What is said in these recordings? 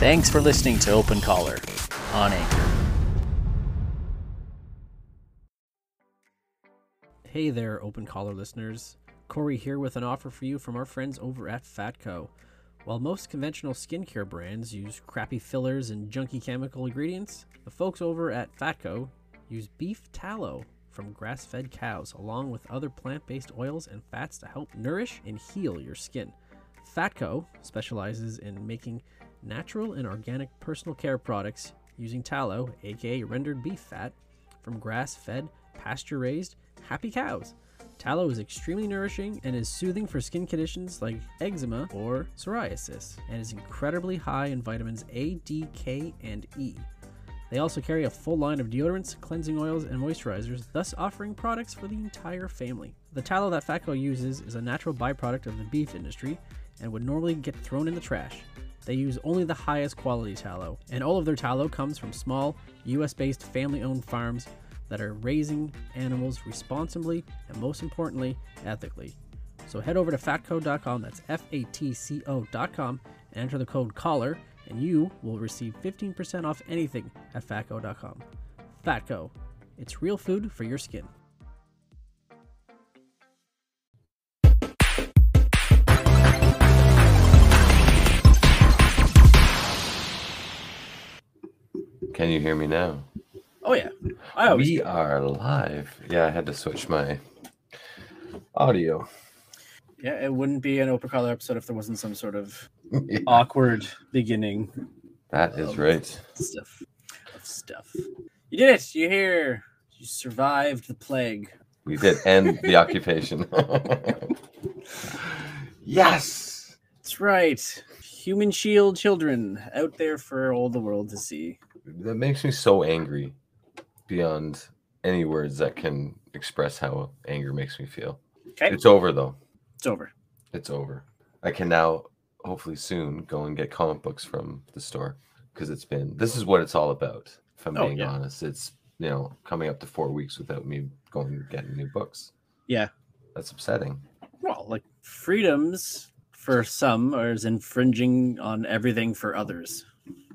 Thanks for listening to Open Collar on Anchor. Hey there, Open Collar listeners. Corey here with an offer for you from our friends over at Fatco. While most conventional skincare brands use crappy fillers and junky chemical ingredients, the folks over at Fatco use beef tallow from grass fed cows, along with other plant based oils and fats to help nourish and heal your skin. Fatco specializes in making natural and organic personal care products using tallow, aka rendered beef fat, from grass fed, pasture raised, happy cows. Tallow is extremely nourishing and is soothing for skin conditions like eczema or psoriasis, and is incredibly high in vitamins A, D, K, and E. They also carry a full line of deodorants, cleansing oils, and moisturizers, thus offering products for the entire family. The tallow that Fatco uses is a natural byproduct of the beef industry and would normally get thrown in the trash. They use only the highest quality tallow, and all of their tallow comes from small, US based family owned farms that are raising animals responsibly and, most importantly, ethically. So head over to fatco.com, that's F A T C O.com, and enter the code COLLAR, and you will receive 15% off anything at fatco.com. Fatco, it's real food for your skin. Can you hear me now? Oh, yeah. We do. are live. Yeah, I had to switch my audio. Yeah, it wouldn't be an Open Collar episode if there wasn't some sort of Yeah, awkward beginning that is right. stuff of stuff. You did it. You're here. You survived the plague. We did end the occupation. yes. That's right. Human shield children out there for all the world to see. That makes me so angry beyond any words that can express how anger makes me feel. Okay. It's over though. It's over. It's over. I can now hopefully soon go and get comic books from the store because it's been this is what it's all about. If I'm Oh, being yeah. honest, it's you know coming up to four weeks without me going and getting new books. Yeah. That's upsetting. Well, like freedoms for some are infringing on everything for others.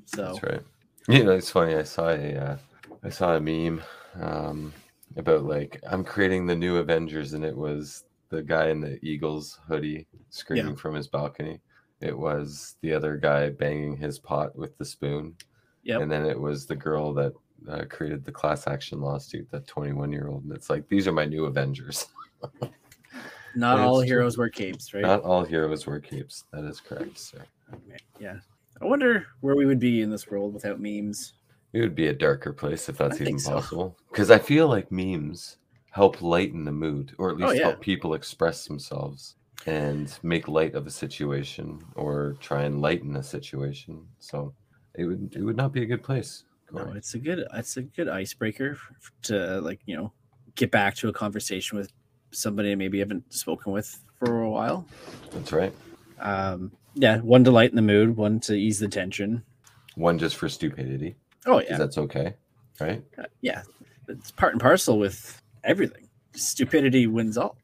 So That's right. You know, it's funny. I saw a uh, I saw a meme um, about like I'm creating the new Avengers, and it was the guy in the Eagles hoodie screaming from his balcony. It was the other guy banging his pot with the spoon, Yep. and then it was the girl that uh, created the class action lawsuit, that 21 year old. And it's like these are my new Avengers. not all true. heroes wear capes, right? Not all heroes wear capes. That is correct, sir. yeah. I wonder where we would be in this world without memes. It would be a darker place if that's I even possible. Because I feel like memes help lighten the mood, or at Oh, least yeah. help people express themselves and make light of a situation, or try and lighten a situation. So it would it would not be a good place. No, it's a good it's a good icebreaker to like you know get back to a conversation with somebody maybe haven't spoken with for a while. That's right. Um, yeah, one to lighten the mood, one to ease the tension. One just for stupidity, Oh yeah, that's okay, right? Uh, yeah, it's part and parcel with everything. Stupidity wins all.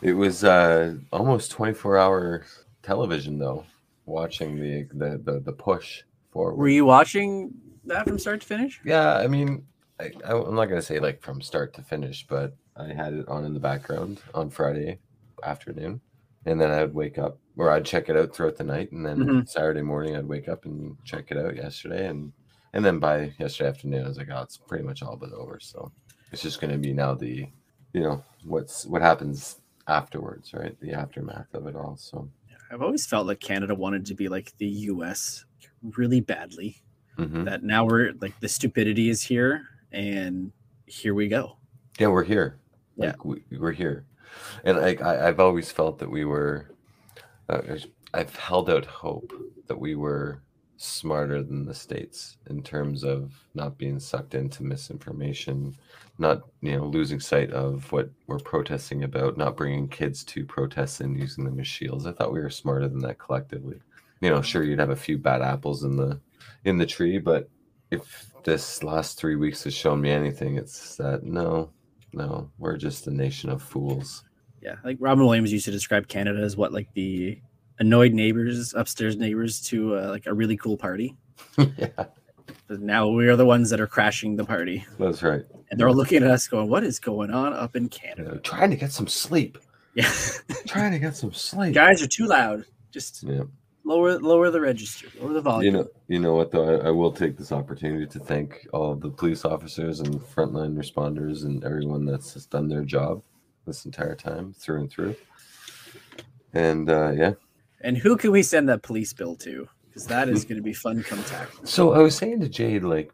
It was uh, almost twenty four hour television though, watching the the the, the push forward. Were you watching that from start to finish? Yeah, I mean, I, I, I'm not gonna say like from start to finish, but I had it on in the background on Friday afternoon, and then I would wake up, or I'd check it out throughout the night, and then Mhm. Saturday morning I'd wake up and check it out yesterday, and and then by yesterday afternoon I was like, oh, it's pretty much all but over. So it's just gonna be now the, you know, what's what happens afterwards, right? The aftermath of it all. So I've always felt like Canada wanted to be like the U.S. really badly. mhm. That now we're like the stupidity is here, and here we go. yeah, we're here. Yeah. We, we're here, and like I, I've always felt that we were. Uh, I've held out hope that we were smarter than the states in terms of not being sucked into misinformation, not you know losing sight of what we're protesting about, not bringing kids to protests and using them as shields. I thought we were smarter than that collectively. You know, sure you'd have a few bad apples in the in the tree, but if this last three weeks has shown me anything, it's that no, no, we're just a nation of fools. Yeah, like Robin Williams used to describe Canada as what like the annoyed neighbors, upstairs neighbors, to uh, like a really cool party. yeah, But now we are the ones that are crashing the party, that's right. and they're all looking at us, going, "What is going on up in Canada?" know, trying to get some sleep. Yeah, Trying to get some sleep. guys are too loud. Just Yeah. lower lower the register, lower the volume. You know, you know what though? I, I will take this opportunity to thank all of the police officers and frontline responders and everyone that's just done their job this entire time through and through. And uh, yeah, And who can we send that police bill to? Because that is going to be fun come tax. So I was saying to Jade like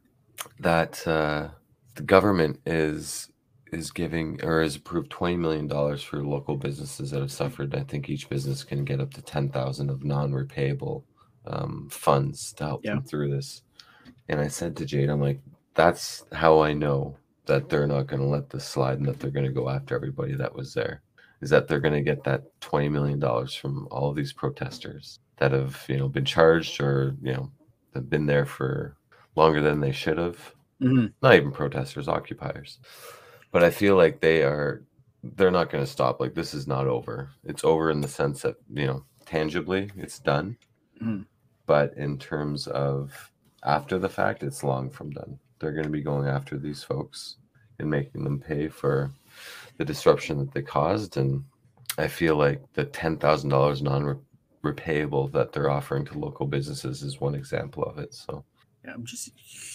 that uh, the government is is giving or has approved twenty million dollars for local businesses that have suffered. I think each business can get up to ten thousand of non-repayable um, funds to help them through this. And I said to Jade, I'm like, that's how I know that they're not going to let this slide and that they're going to go after everybody that was there. Is that they're going to get that twenty million dollars from all of these protesters that have you know been charged or you know have been there for longer than they should have. Mhm. Not even protesters, occupiers. But I feel like they are they're not going to stop. Like this is not over. It's over in the sense that, you know, tangibly it's done. Mhm. But in terms of after the fact, it's long from done. They're going to be going after these folks and making them pay for the disruption that they caused. And I feel like the $10,000 non repayable that they're offering to local businesses is one example of it. So, Yeah, I'm just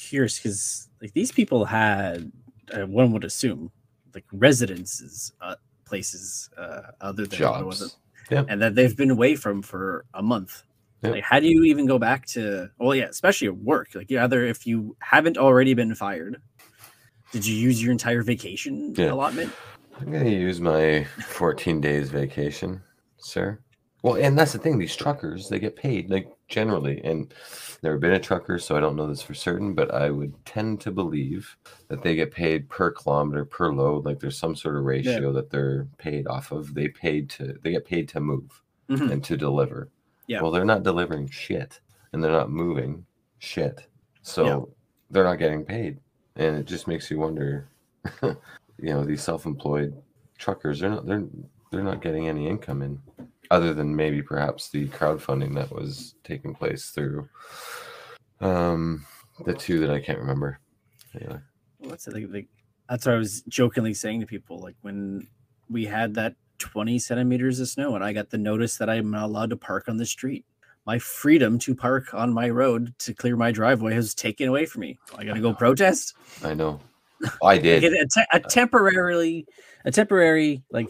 curious because like these people had, uh, one would assume, like residences, uh, places uh, other than jobs. that- and that they've been away from for a month. Yeah. Like, how do you even go back to? Well, yeah, especially at work. Like, you either if you haven't already been fired, did you use your entire vacation Yeah. allotment? I'm going to use my 14 days vacation, sir. Well, and that's the thing. These truckers, they get paid like generally, and never been a trucker, so I don't know this for certain, but I would tend to believe that they get paid per kilometer per load. Like there's some sort of ratio that they're paid off of. They paid to, they get paid to move Mhm. and to deliver. Yeah. Well, they're not delivering shit, and they're not moving shit, so they're not getting paid, and it just makes you wonder. you know, these self-employed truckers, they're not, they're, they're not getting any income in other than maybe perhaps the crowdfunding that was taking place through um the two that I can't remember. Yeah. what's it like, like that's what I was jokingly saying to people like when we had that 20 centimeters of snow and I got the notice that I'm not allowed to park on the street. My freedom to park on my road to clear my driveway has taken away from me. I gotta go protest. I know. I did a, a, te- a temporarily, a temporary like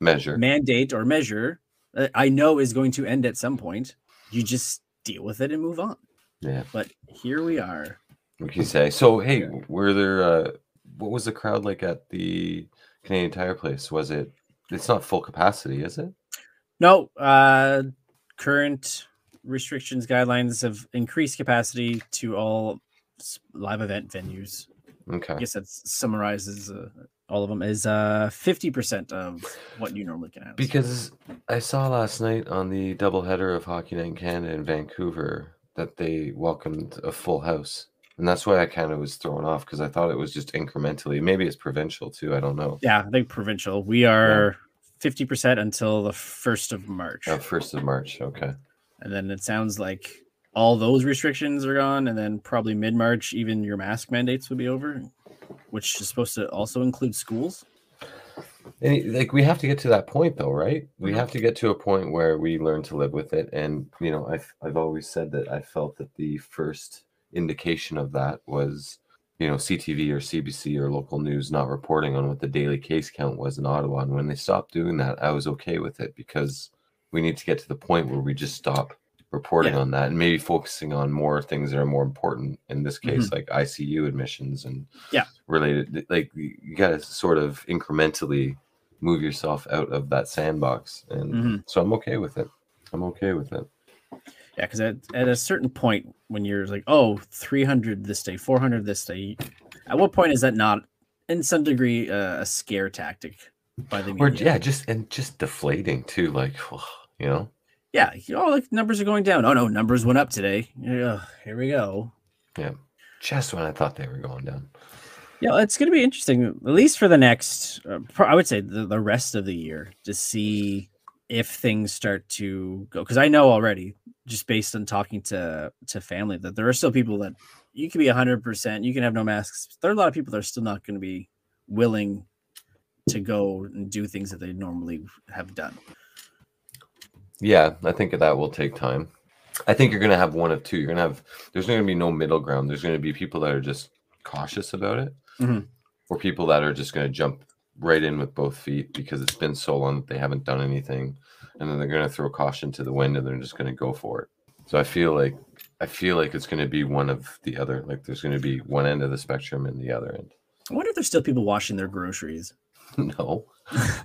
measure. mandate or measure that I know is going to end at some point. You just deal with it and move on. Yeah. But here we are. We can say. So hey, were there uh what was the crowd like at the Canadian Tire place? Was it it's not full capacity, is it? No, uh, current restrictions guidelines have increased capacity to all live event venues. Okay. I guess that summarizes uh, all of them is uh 50% of what you normally can have. Because I saw last night on the doubleheader of Hockey Night in Canada in Vancouver that they welcomed a full house. And that's why I kind of was thrown off because I thought it was just incrementally. Maybe it's provincial too. I don't know. yeah, I think provincial. We are 50% until the 1st of March. Uh, first of March. Okay. And then it sounds like all those restrictions are gone. And then probably mid March, even your mask mandates would be over, which is supposed to also include schools. And like we have to get to that point though, right? We Mhm. have to get to a point where we learn to live with it. And you know, I've I've always said that I felt that the first indication of that was, you know, CTV or CBC or local news not reporting on what the daily case count was in Ottawa. And when they stopped doing that, I was okay with it because we need to get to the point where we just stop reporting Yeah. on that and maybe focusing on more things that are more important in this case like ICU admissions and Yeah. related like you got to sort of incrementally move yourself out of that sandbox and Mhm. so i'm okay with it i'm okay with it Yeah, because at, at a certain point, when you're like, oh, 300 this day, 400 this day, at what point is that not, in some degree, uh, a scare tactic by the or yeah just and just deflating too like you know Yeah. you- Oh, like numbers are going down. Oh, no, numbers went up today. Yeah, here we go. Yeah, just when i thought they were going down Yeah, it's going to be interesting, at least for the next, uh, pro- I would say the, the rest of the year, to see if things start to go because I know already, just based on talking to to family, that there are still people that you can be hundred percent, you can have no masks. There are a lot of people that are still not going to be willing to go and do things that they normally have done. Yeah, I think that will take time. I think you're going to have one of two. You're going to have, there's going to be no middle ground. There's going to be people that are just cautious about it, Mhm. or people that are just going to jump right in with both feet because it's been so long that they haven't done anything. And then they're going to throw caution to the wind and they're just going to go for it. So I feel like, I feel like it's going to be one of the other. Like there's going to be one end of the spectrum and the other end. I wonder if there's still people washing their groceries. no,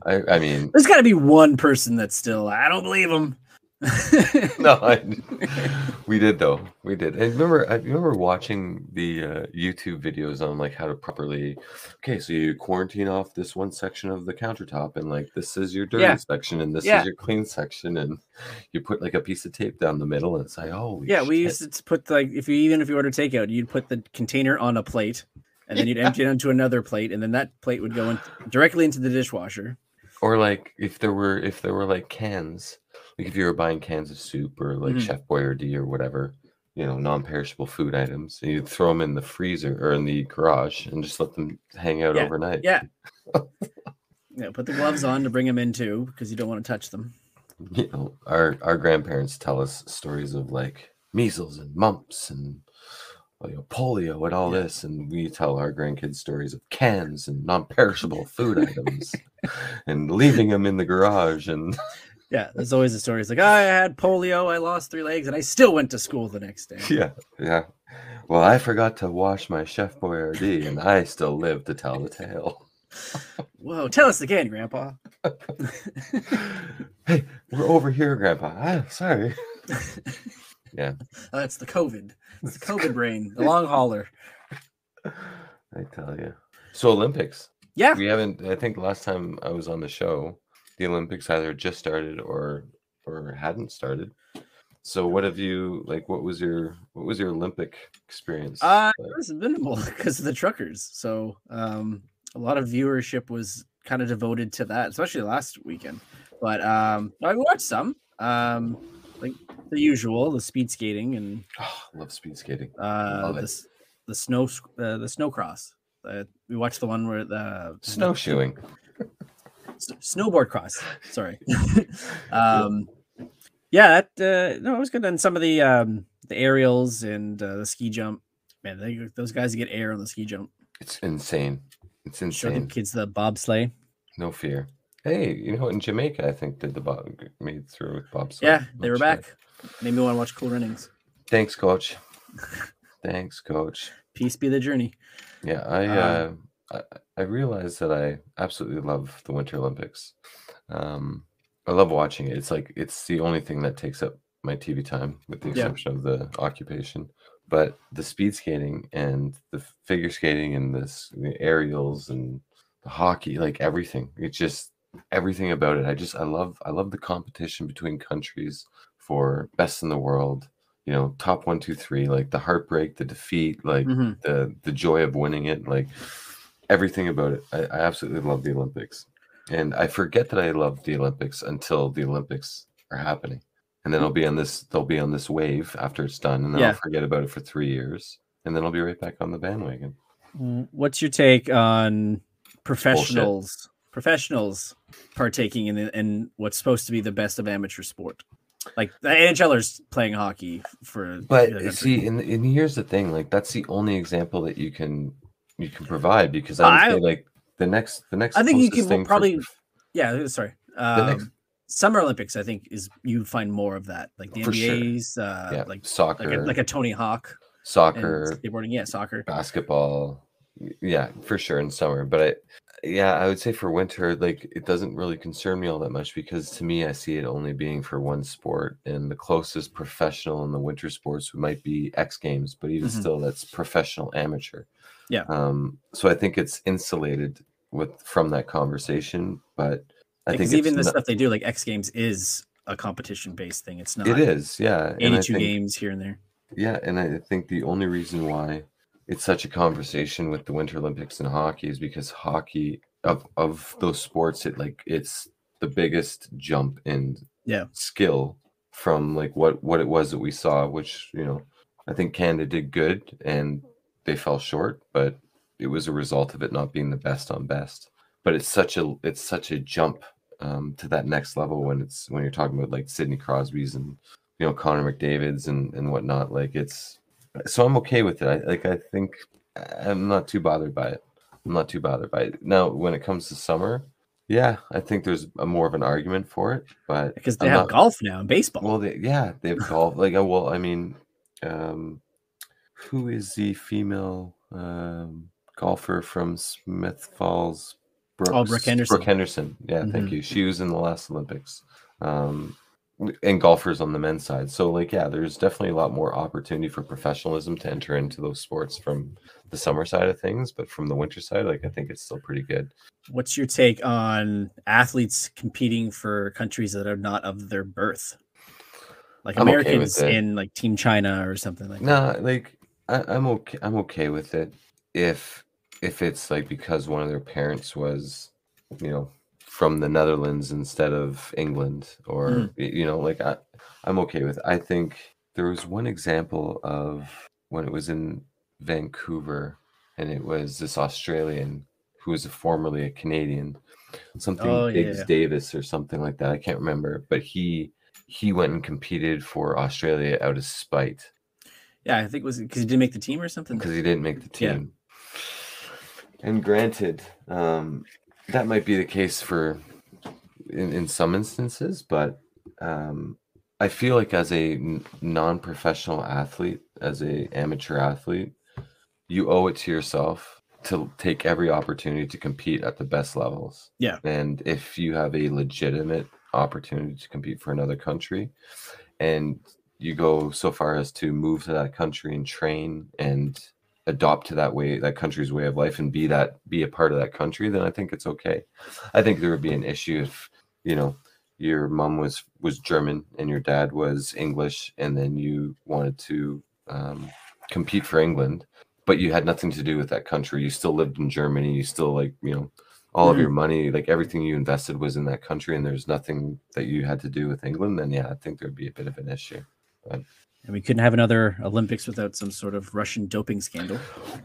I, I mean, There's got to be one person that's still. I don't believe them. no, I, we did though. We did. I remember. I remember watching the uh, YouTube videos on like how to properly. Okay, so you quarantine off this one section of the countertop, and like this is your dirty Yeah. section, and this Yeah. is your clean section, and you put like a piece of tape down the middle, and it's like, oh, we Yeah, we used to put like if you even if you order takeout, you'd put the container on a plate, and then you'd empty it onto another plate, and then that plate would go in directly into the dishwasher. Or like if there were if there were like cans, like if you were buying cans of soup or like Mhm. Chef Boyardee or whatever, you know, non-perishable food items, and you'd throw them in the freezer or in the garage and just let them hang out Yeah, overnight. Yeah. yeah, put the gloves on to bring them in too, because you don't want to touch them. you know, our our grandparents tell us stories of like measles and mumps and uh, you know, polio and all Yeah. this, and we tell our grandkids stories of cans and non-perishable food items, and leaving them in the garage. And Yeah, there's always a story. It's like, I had polio, I lost three legs, and I still went to school the next day. yeah, yeah. Well, I forgot to wash my Chef Boyardee, and I still live to tell the tale. Whoa, tell us again, Grandpa. hey, we're over here, Grandpa. Ah, sorry. yeah, Oh, that's the COVID. It's the COVID brain, the long hauler. I tell you. So Olympics. Yeah. we haven't i think last time i was on the show the olympics either just started or or hadn't started so what have you like what was your what was your olympic experience Uh, like? it was minimal because of the truckers. So um, a lot of viewership was kind of devoted to that, especially last weekend. But um, I watched some, um, like the usual, the speed skating and oh, I love speed skating uh, Love the, it. the snow uh, the snow cross. Uh, we watched the one where the snowshoeing snowboard cross. Sorry. um, yeah, that uh, no, it was good. And some of the um, the aerials and uh, the ski jump. Man, they, those guys get air on the ski jump. it's insane it's Show the kids the bobsleigh. no fear hey you know in jamaica i think did the bob made through with bobsleigh. Yeah, they were back. Made me want to watch Cool Runnings. thanks coach thanks coach Peace be the journey. Yeah, I uh, Um, I, I realize that I absolutely love the Winter Olympics. Um, I love watching it. It's like it's the only thing that takes up my TV time, with the Yeah. exception of the occupation. But the speed skating and the figure skating and this the aerials and the hockey, like everything, it's just everything about it. I just I love I love the competition between countries for best in the world. You know, top one, two, three, like the heartbreak, the defeat, like Mhm. the the joy of winning it like everything about it. I, I absolutely love the olympics. And i forget that i love the olympics until the olympics are happening. And then i'll be on this they'll be on this wave after it's done and then Yeah. i'll forget about it for three years and then i'll be right back on the bandwagon. Mm, what's your take on professionals professionals partaking in the, in what's supposed to be the best of amateur sport? Like the NHLers playing hockey for but see and, and here's the thing like that's the only example that you can you can provide because i I- like the next the next I think you can for probably prof- yeah, sorry. next- Um, Summer Olympics, I think, is you find more of that, like the For sure. NBA's, uh, yeah like soccer like a, like a Tony Hawk soccer skateboarding, yeah, soccer. basketball yeah for sure in summer but i yeah i would say for winter like it doesn't really concern me all that much because to me i see it only being for one sport and the closest professional in the winter sports might be x games but even Mhm. still that's professional amateur Yeah. um so i think it's insulated with from that conversation but i Because think even the not, stuff they do, like X Games, is a competition based thing. It's not it is yeah eighty-two think- games here and there. Yeah, and I think the only reason why it's such a conversation with the Winter Olympics and hockey is because hockey of of those sports, it like it's the biggest jump in Yeah. skill from like what what it was that we saw, which you know I think Canada did good and they fell short, but it was a result of it not being the best on best. But it's such a it's such a jump um, to that next level when it's when you're talking about like Sidney Crosby's and you know Connor McDavid's and and whatnot. Like it's so I'm okay with it. I like I think I'm not too bothered by it. I'm not too bothered by it. Now when it comes to summer, yeah, I think there's a more of an argument for it, but because they I'm have not- golf now and baseball. well, they, yeah, they have golf. Like, uh, well, I mean, um, who is the female um, golfer from Smith Falls? Brooks, Oh, Brooke Henderson. Brooke Henderson. Yeah, thank Mhm. you. She was in the last Olympics. Um, and golfers on the men's side. So, like, yeah, there's definitely a lot more opportunity for professionalism to enter into those sports from the summer side of things. But from the winter side, like, I think it's still pretty good. What's your take on athletes competing for countries that are not of their birth? Like I'm Americans it. in like Team China or something like that. No, like I, I'm okay. I'm okay with it if if it's like because one of their parents was, you know, from the Netherlands instead of England, or hmm. y- you know, like I, I'm okay with. It. I think there was one example of when it was in Vancouver, and it was this Australian who was formerly a Canadian, something Oh, Biggs yeah. Davis or something like that. I can't remember, but he he went and competed for Australia out of spite Yeah, I think it was because he didn't make the team or something. because he didn't make the team. Yeah. And granted, um, that might be the case for in, in some instances, but um, I feel like as a non-professional athlete, as a amateur athlete, you owe it to yourself to take every opportunity to compete at the best levels. Yeah. And if you have a legitimate opportunity to compete for another country and you go so far as to move to that country and train and adopt to that way that country's way of life and be that be a part of that country then i think it's okay. I think there would be an issue if you know your mom was was german and your dad was english and then you wanted to um, compete for england but you had nothing to do with that country. You still lived in germany. You still like you know all of Mhm. your money like everything you invested was in that country and there's nothing that you had to do with england then yeah i think there'd be a bit of an issue And we couldn't have another Olympics without some sort of Russian doping scandal.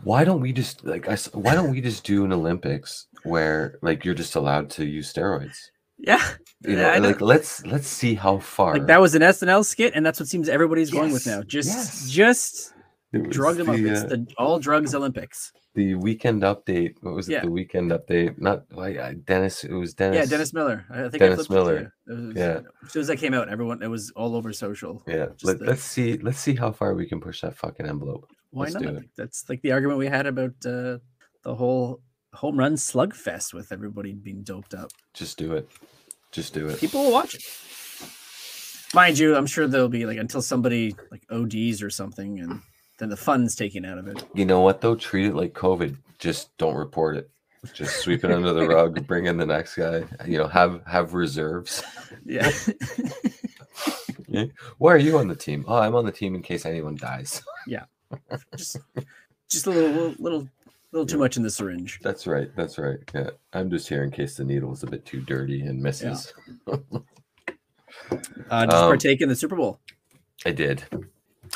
why don't we just like I, why don't we just do an olympics where like you're just allowed to use steroids Yeah, you know, Yeah, like let's let's see how far like that was an SNL skit, and that's what seems everybody's going with now. Just, yes. just drug them up. It's uh, the all drugs Olympics. The weekend update what was it Yeah. the weekend update not like I- dennis it was dennis Yeah, Dennis Miller. I think Dennis I Miller. It was- Yeah. As soon as that came out, everyone it was all over social. yeah let, let's see let's see how far we can push that fucking envelope Why Let's not? That's like the argument we had about uh, the whole home run slugfest with everybody being doped up. just do it just do it People will watch it. Mind you, I'm sure there'll be like until somebody like ODs or something, and then the fun's taken out of it. you know what though treat it like covid just don't report it just sweep it under the rug bring in the next guy you know have have reserves Yeah. why are you on the team oh i'm on the team in case anyone dies just just a little little little, little too much in the syringe. That's right. That's right. Yeah. I'm just here in case the needle is a bit too dirty and misses. Uh, just Um, partake in the Super Bowl. I did.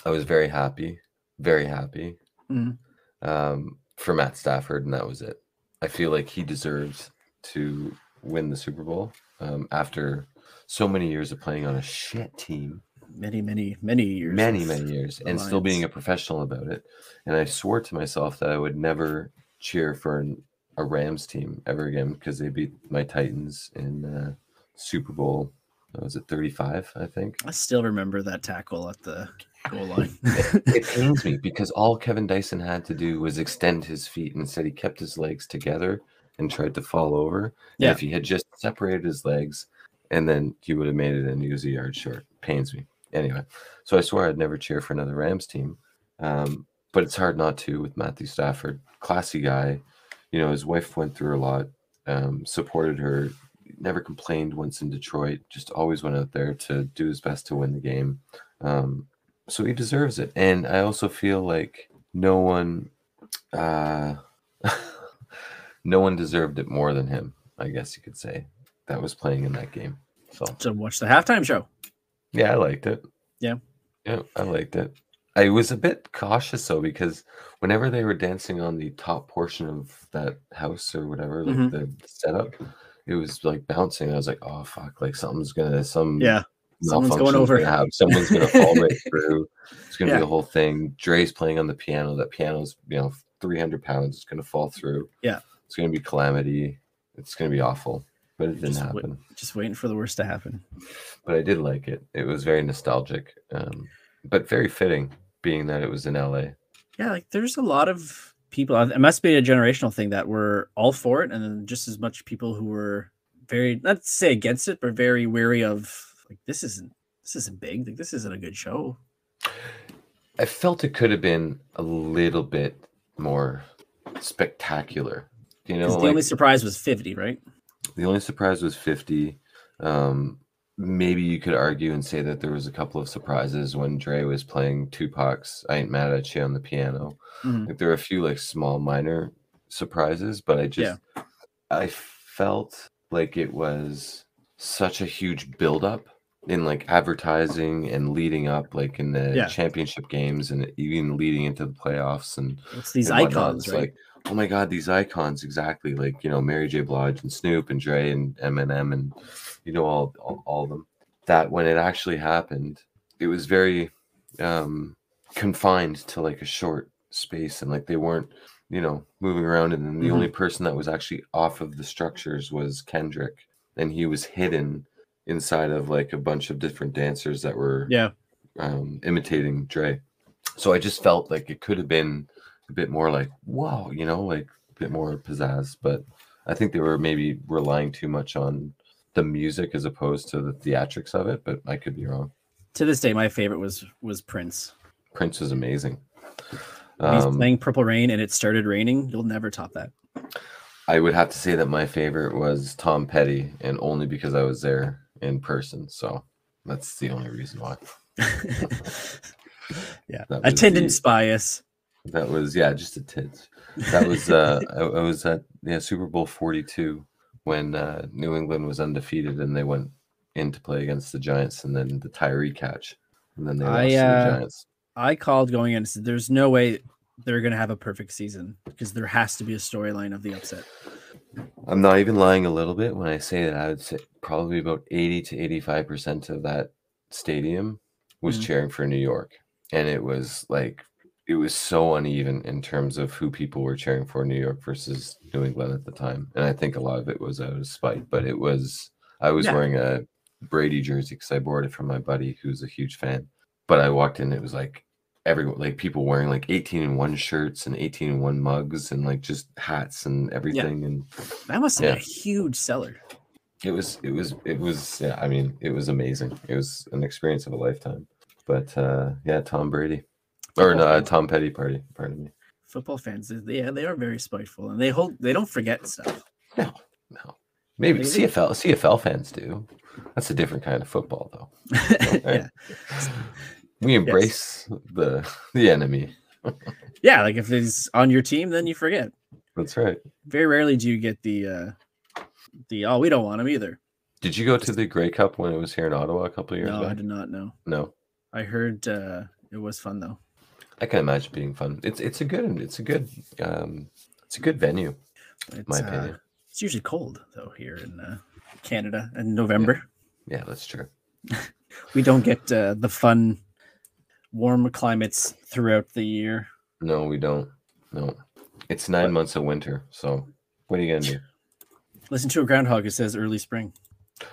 I was very happy. Very happy. Mhm. Um, for Matt Stafford, and that was it. I feel like he deserves to win the Super Bowl um, after so many years of playing on a shit team. Many, many, many years. many many years and still being a professional about it and i swore to myself that i would never cheer for an, a rams team ever again because they beat my titans in uh, super bowl what was it 35 i think I still remember that tackle at the goal line. it pains me because all kevin dyson had to do was extend his feet. And instead he kept his legs together and tried to fall over. And Yeah. if he had just separated his legs and then he would have made it and he was a yard short. Pains me. Anyway so i swore i'd never cheer for another rams team. Um, but it's hard not to with matthew stafford. Classy guy. You know his wife went through a lot um, supported her never complained once in detroit just always went out there to do his best to win the game. Um, so he deserves it and i also feel like no one uh, no one deserved it more than him i guess you could say that was playing in that game. So To watch the halftime show. yeah, I liked it. Yeah. Yeah, I liked it. I was a bit cautious though because whenever they were dancing on the top portion of that house or whatever, like Mhm. the setup, it was like bouncing. I was like, oh fuck, like something's gonna some Yeah. Someone's going over. gonna happen. Someone's gonna fall right through. It's gonna Yeah. be a whole thing. Dre's playing on the piano. That piano's you know 300 pounds. It's gonna fall through. Yeah. It's gonna be calamity. It's gonna be awful. But it didn't Just wait- happen. Just waiting for the worst to happen. But I did like it. It was very nostalgic, um, but very fitting, being that it was in LA. Yeah, like there's a lot of people. It must be a generational thing that were all for it, and then just as much people who were very not to say against it, but very wary of like this isn't this isn't big. Like this isn't a good show. I felt it could have been a little bit more spectacular. You know, the like- only surprise was 50, right? The only surprise was 50. Um, maybe you could argue and say that there was a couple of surprises when Dre was playing Tupac's I Ain't Mad at You on the piano. Mhm. Like there were a few like small minor surprises, but I just I felt like it was such a huge buildup in like advertising and leading up like in the Yeah. championship games and even leading into the playoffs and It's these and icons, It's right? Like, oh my god, these icons exactly like you know Mary J. Blige and Snoop and Dre and Eminem and you know all all, all of them. That when it actually happened, it was very um confined to like a short space and like they weren't you know moving around and then the Mm-hmm. only person that was actually off of the structures was Kendrick and he was hidden inside of like a bunch of different dancers that were yeah, um, imitating Dre. So I just felt like it could have been a bit more like, wow, you know, like a bit more pizzazz. But I think they were maybe relying too much on the music as opposed to the theatrics of it. But I could be wrong. to this day, my favorite was was Prince. Prince was amazing. He's Um, playing Purple Rain, and it started raining. You'll never top that. I would have to say that my favorite was Tom Petty, and only because I was there in person. So that's the only reason why. yeah, attendance bias. That was yeah, just a tits. That was uh I, I was at yeah Super Bowl forty two when uh New England was undefeated and they went in to play against the Giants and then the Tyree catch and then they lost I, to uh, the Giants. I called going in. and said, There's no way they're gonna have a perfect season because there has to be a storyline of the upset. I'm not even lying a little bit when I say that I would say probably about eighty to eighty five percent of that stadium was Mhm. cheering for New York, and it was like it was so uneven in terms of who people were cheering for New York versus New England at the time, and I think a lot of it was out of spite. But it was I was Yeah. wearing a Brady jersey because I borrowed it from my buddy who's a huge fan. But I walked in, it was like everyone, like people wearing like 18 and one shirts and 18 and one mugs and like just hats and everything, and That must have Yeah. been a huge seller. It was it was it was yeah i mean it was amazing. It was an experience of a lifetime. But uh yeah tom brady. Or no, uh, tom petty party pardon me. Football fans, they- yeah, they are very spiteful, and they hold. They don't forget stuff. no no. Maybe they- cfl cfl fans do. That's a different kind of football though. Yeah, we embrace the the enemy. Yeah. Like if he's on your team, then you forget. that's right. Very rarely do you get the uh the oh we don't want him either. did you go to the grey cup when it was here in ottawa a couple years No, I did not know. no I heard uh it was fun though. i can imagine being fun it's it's a good it's a good um it's a good venue It's, my uh, opinion it's usually cold though here in uh, Canada in November. yeah that's true We don't get uh, the fun warm climates throughout the year. No, we don't. No, it's nine What? months of winter. So, what are you gonna do? Listen to a groundhog It says early spring.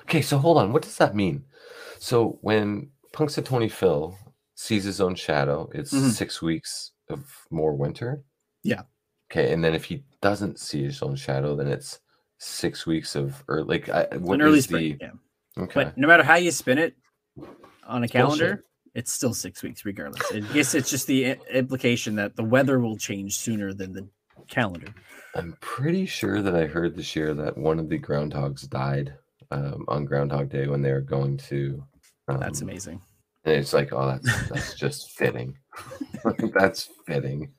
Okay, so hold on. What does that mean? So when Punxsutawney Phil sees his own shadow, it's Mhm. six weeks of more winter. Yeah. Okay, and then if he doesn't see his own shadow, then it's six weeks of or like I, what An early spring. the Yeah. okay? But no matter how you spin it on a It's bullshit. calendar, it's still six weeks regardless. I guess it's just the implication that the weather will change sooner than the calendar. I'm pretty sure that I heard this year that one of the groundhogs died um, on Groundhog Day when they were going to. Um, That's amazing. And it's like, oh, that's that's just fitting. that's fitting.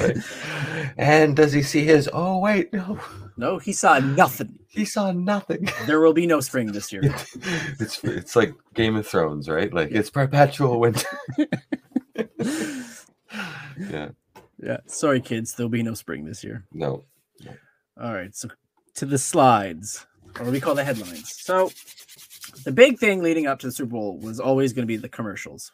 Like, and does he see his? Oh wait, no, No, he saw nothing. he saw nothing. There will be no spring this year. it's it's like Game of Thrones, right? Like it's perpetual winter. yeah, Yeah. Sorry, kids. There'll be no spring this year. no, All right. So to the slides, or we call the headlines. So the big thing leading up to the Super Bowl was always going to be the commercials.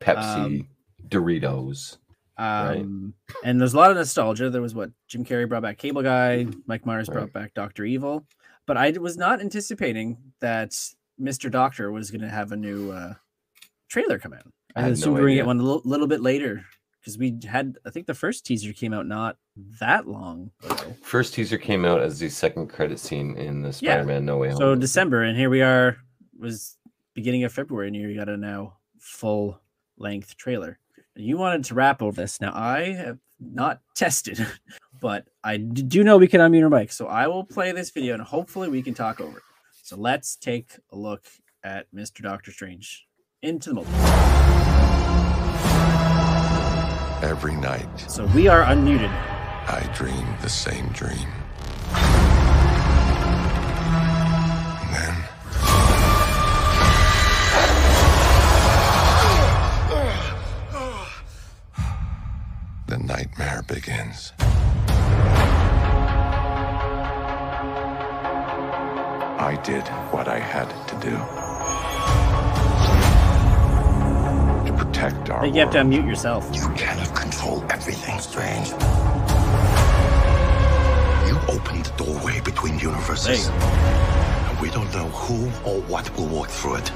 Pepsi, Um, Doritos. Right. Um, and there's a lot of nostalgia. There was what Jim Carrey brought back Cable Guy, Mike Myers Right. brought back Doctor Evil, but I was not anticipating that Mr. Doctor was going to have a new uh, trailer come out. I I assumed no we were going to get one a little, little bit later because we had, I think the first teaser came out not that long ago. First teaser came out as the second credit scene in the Spider-Man No Way Home. So. December, and here we are. Was beginning of February, and here you got a now full length trailer. You wanted to wrap over this. Now I have not tested, but I do know we can unmute our mic, so I will play this video, and hopefully we can talk over it. So let's take a look at Mr. Doctor Strange into the multiverse. Every night, So we are unmuted. I dream the same dream. And then. The nightmare begins. I did what I had to do. Protect our I think you have to unmute yourself. You cannot control everything, Strange. You opened the doorway between universes. go. And we don't know who or what will walk through it.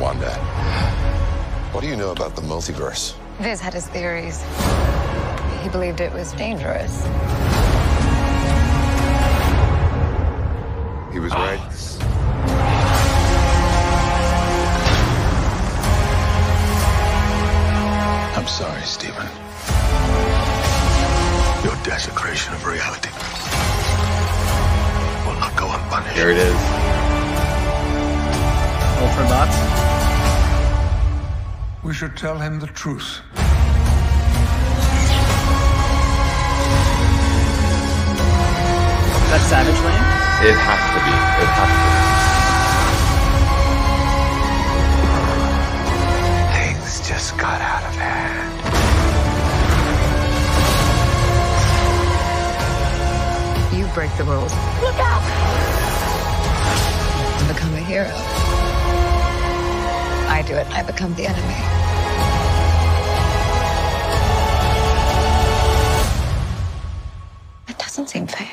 Wanda, what do you know about the multiverse? Vis had his theories. He believed it was dangerous. He was right. Sorry, Stephen. Your desecration of reality will not go unpunished. Here it is. Ultron bots. We should tell him the truth. Is that Savage Land? It has to be. It has Things break the rules. Look out! And become a hero. I do it, I become the enemy. Doesn't seem fair.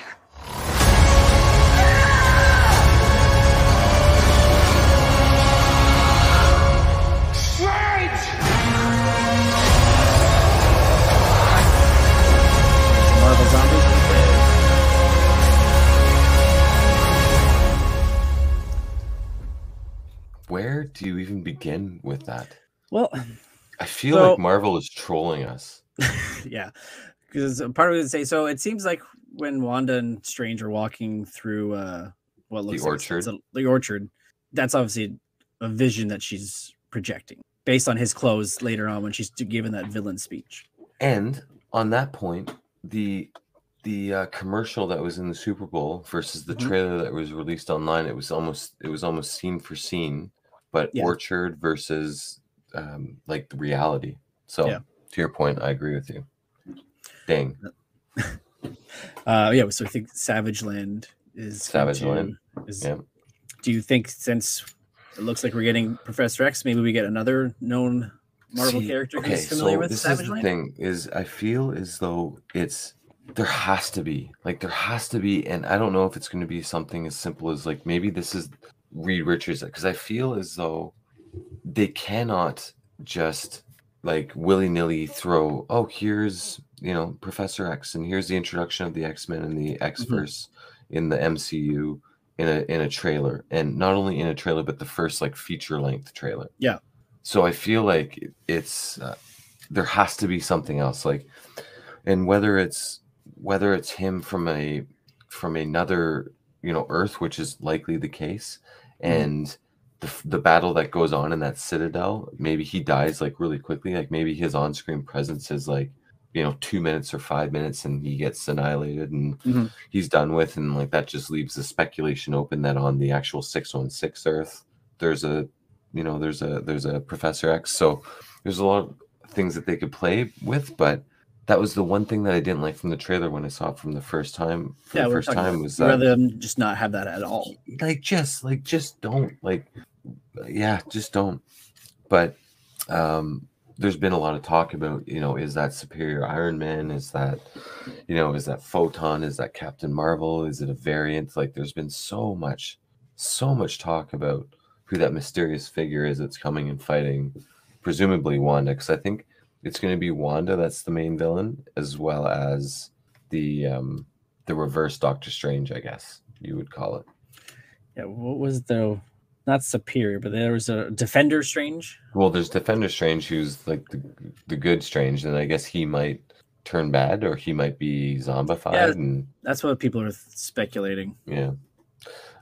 Begin with that? Well, I feel So- like Marvel is trolling us. yeah, because part of it would say so. It seems like when Wanda and Strange are walking through uh, what looks like it's- it's orchard. a- the orchard. That's obviously a vision that she's projecting based on his clothes later on when she's given that villain speech. And on that point, the the uh, commercial that was in the Super Bowl versus the Mhm. trailer that was released online, it was almost it was almost scene for scene, but Yeah. Orchard versus um, like the reality. So Yeah. to your point, I agree with you. Dang, Uh, yeah, so I think Savage Land is Savage to- Land, Is, yeah. Do you think since it looks like we're getting Professor X, maybe we get another known Marvel See, character okay, who's familiar so with this Savage is the Land? thing is I feel as though it's there has to be like there has to be, and I don't know if it's going to be something as simple as like maybe this is Reed Richards because I feel as though they cannot just like willy nilly throw oh here's you know Professor X and here's the introduction of the X Men and the X Verse in the MCU in a in a trailer and not only in a trailer but the first like feature length trailer. Yeah. So I feel like it's uh, there has to be something else like and whether it's whether it's him from a from another you know earth which is likely the case Mhm. and the, the battle that goes on in that citadel maybe he dies like really quickly like maybe his on-screen presence is like you know two minutes or five minutes and he gets annihilated and Mhm. he's done with and like that just leaves the speculation open that on the actual 616 earth there's a you know there's a there's a professor x so there's a lot of things that they could play with but that was the one thing that i didn't like from the trailer when i saw it from the first time for Yeah, the first time was rather than just not have that at all. like just like just don't like yeah just don't. But um there's been a lot of talk about you know is that superior iron man? Is that you know is that photon? Is that captain marvel? Is it a variant? Like there's been so much so much talk about who that mysterious figure is that's coming and fighting presumably wanda because i think it's going to be wanda that's the main villain as well as the um the reverse doctor strange i guess you would call it Yeah, what was the not superior, but there was a defender strange. Well, there's Defender Strange, who's like the, the good Strange, and I guess he might turn bad or he might be zombified, Yeah. and That's what people are speculating. yeah.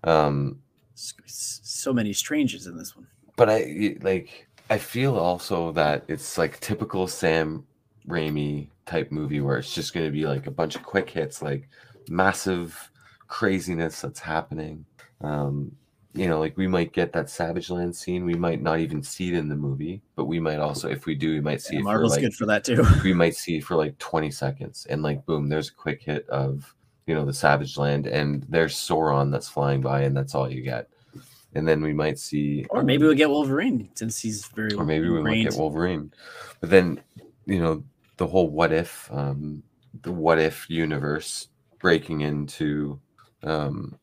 Um, So many stranges in this one. but I like I feel also that it's like typical Sam Raimi type movie where it's just going to be like a bunch of quick hits, like massive craziness that's happening. Um, you know, like we might get that Savage Land scene. We might not even see it in the movie, but we might also, if we do, we might see Yeah, it Marvel's for like good for that too. we might see it for like 20 seconds and like boom there's a quick hit of you know the savage land and there's sauron that's flying by and that's all you get and then we might see Or maybe we'll get Wolverine since he's very. or maybe we might get wolverine but then you know the whole what if um the what if universe breaking into um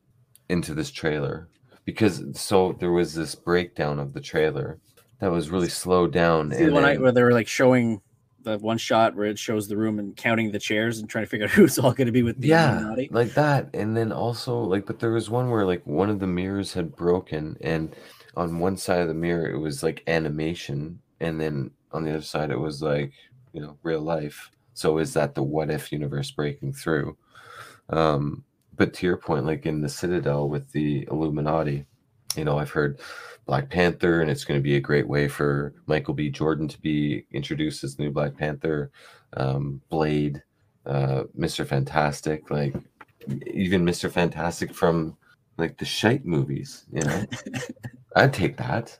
into this trailer because so there was this breakdown of the trailer that was really slowed down See the and one I, where they were like showing the one shot where it shows the room and counting the chairs and trying to figure out who's all going to be with the yeah Illuminati. like that. And then also like but there was one where like one of the mirrors had broken and on one side of the mirror it was like animation and then on the other side it was like you know real life. So is that the what if universe breaking through? Um but to your point like in the citadel with the illuminati you know i've heard black panther and it's going to be a great way for michael b. Jordan to be introduced as the new black panther. Um blade uh mr fantastic like even mr fantastic from like the shite movies you know? I'd take that.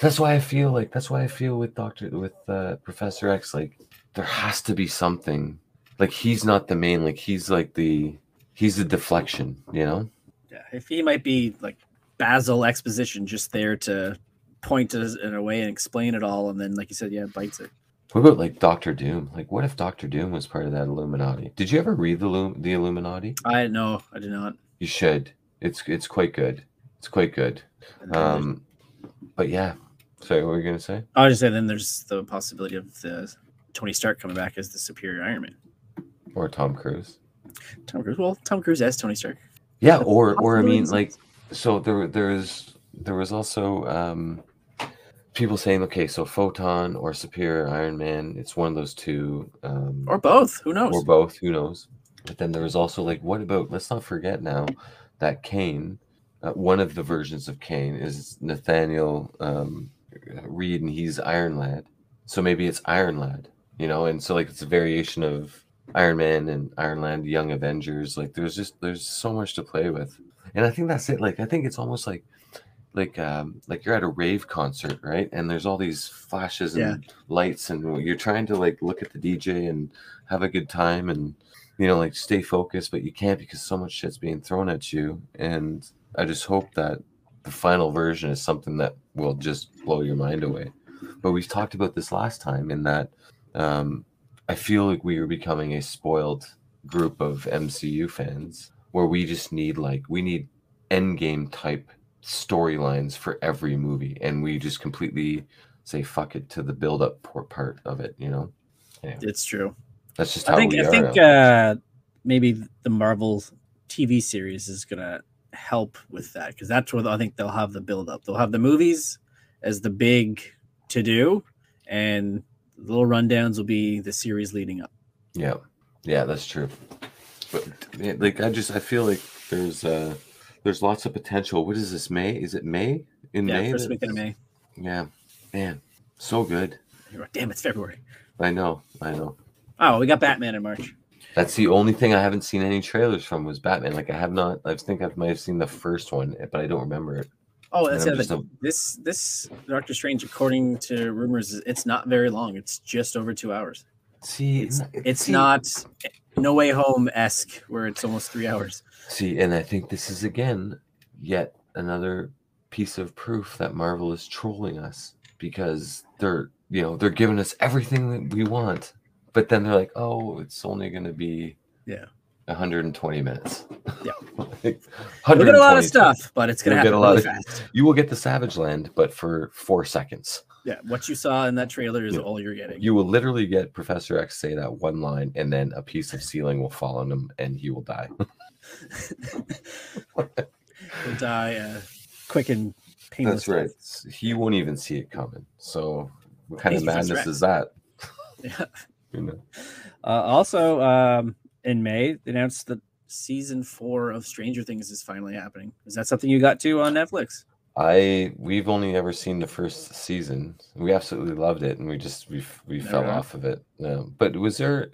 That's why i feel like that's why i feel with dr with uh professor x like there has to be something. Like he's not the main like he's like the he's the deflection you know? Yeah, if he might be like Basil exposition, just there to point us in a way and explain it all, and then, like you said, yeah, bites it. what about like doctor doom like what if doctor doom was part of that illuminati did you ever read the Lu- the illuminati I know, I did not. you should it's it's quite good it's quite good um but yeah sorry what were you gonna say I was just saying, then there's the possibility of the Tony Stark coming back as the superior Iron Man. or tom cruise Tom Cruise. Well, Tom Cruise as Tony Stark. Yeah, or or I mean, like, so there there's there was also um people saying, okay, so Photon or Superior Iron Man, it's one of those two, um, Or both. Who knows? or both, who knows? But then there was also like, what about? Let's not forget now that Kang, uh, one of the versions of Kang is Nathaniel um, Reed, and he's Iron Lad. So maybe it's Iron Lad, you know, and so like it's a variation of Iron Man and Iron Lad, Young Avengers. Like there's just there's so much to play with, and I think that's it. Like I think it's almost like like um like you're at a rave concert, right? And there's all these flashes and Yeah. lights, and you're trying to like look at the DJ and have a good time and you know like stay focused, but you can't because so much shit's being thrown at you. And I just hope that the final version is something that will just blow your mind away. But we've talked about this last time in that um, I feel like we are becoming a spoiled group of MCU fans where we just need like we need endgame type storylines for every movie and we just completely say fuck it to the build up part of it, you know? It's true. That's just how I think we I are. think uh, maybe the Marvel TV series is gonna help with that because that's where I think they'll have the build up. They'll have the movies as the big to do, and little rundowns will be the series leading up. Yeah, yeah, that's true. But yeah, like, I just I feel like there's uh there's lots of potential. What is this May? Is it May? in Yeah, May. first weekend of May. Yeah, man, so good. Like, Damn, it's February. I know, I know. Oh, we got Batman in March. That's the only thing I haven't seen any trailers from was Batman. Like I have not. I think I might have seen the first one, but I don't remember it. Oh, that's And the I'm other just thing. This this Doctor Strange, according to rumors, it's not very long. It's just over two hours. See, It's it's see- not No Way Home esque where it's almost three hours. See, and I think this is again yet another piece of proof that Marvel is trolling us because they're you know they're giving us everything that we want, but then they're like, oh, it's only going to be Yeah. 120 minutes. Yeah. like, We'll get a lot of stuff, but it's gonna You'll get a lot really of- fast. You will get the Savage Land, but for four seconds. Yeah, what you saw in that trailer is Yeah. all you're getting. You will literally get Professor X say that one line, and then a piece of ceiling will fall on him, and he will die. You'll die uh, quick and painless. That's right. S- He won't even see it coming. So, what kind of He's just madness right. is that? Yeah. You know. Uh, also, um, in May, they announced that season four of Stranger Things is finally happening. Is that something you got to on Netflix? I we've only ever seen the first season. We absolutely loved it, and we just we we fell have. off of it. But was there?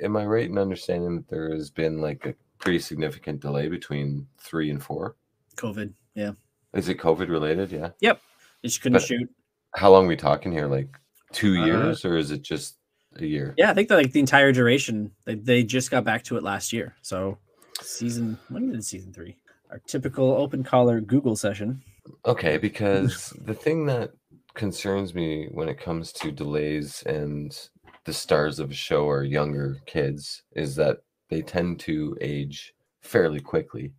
Am I right in understanding that there has been like a pretty significant delay between three and four? COVID. Yeah. Is it COVID related? Yeah. Yep. They just couldn't But- shoot. How long we talking here? Like two Uh, years, or is it just a year? Yeah, I think that like the entire duration, they, they just got back to it last year. So season when did season three? Our typical open collar Google session. Okay, because the thing that concerns me when it comes to delays and the stars of a show are younger kids is that they tend to age fairly quickly.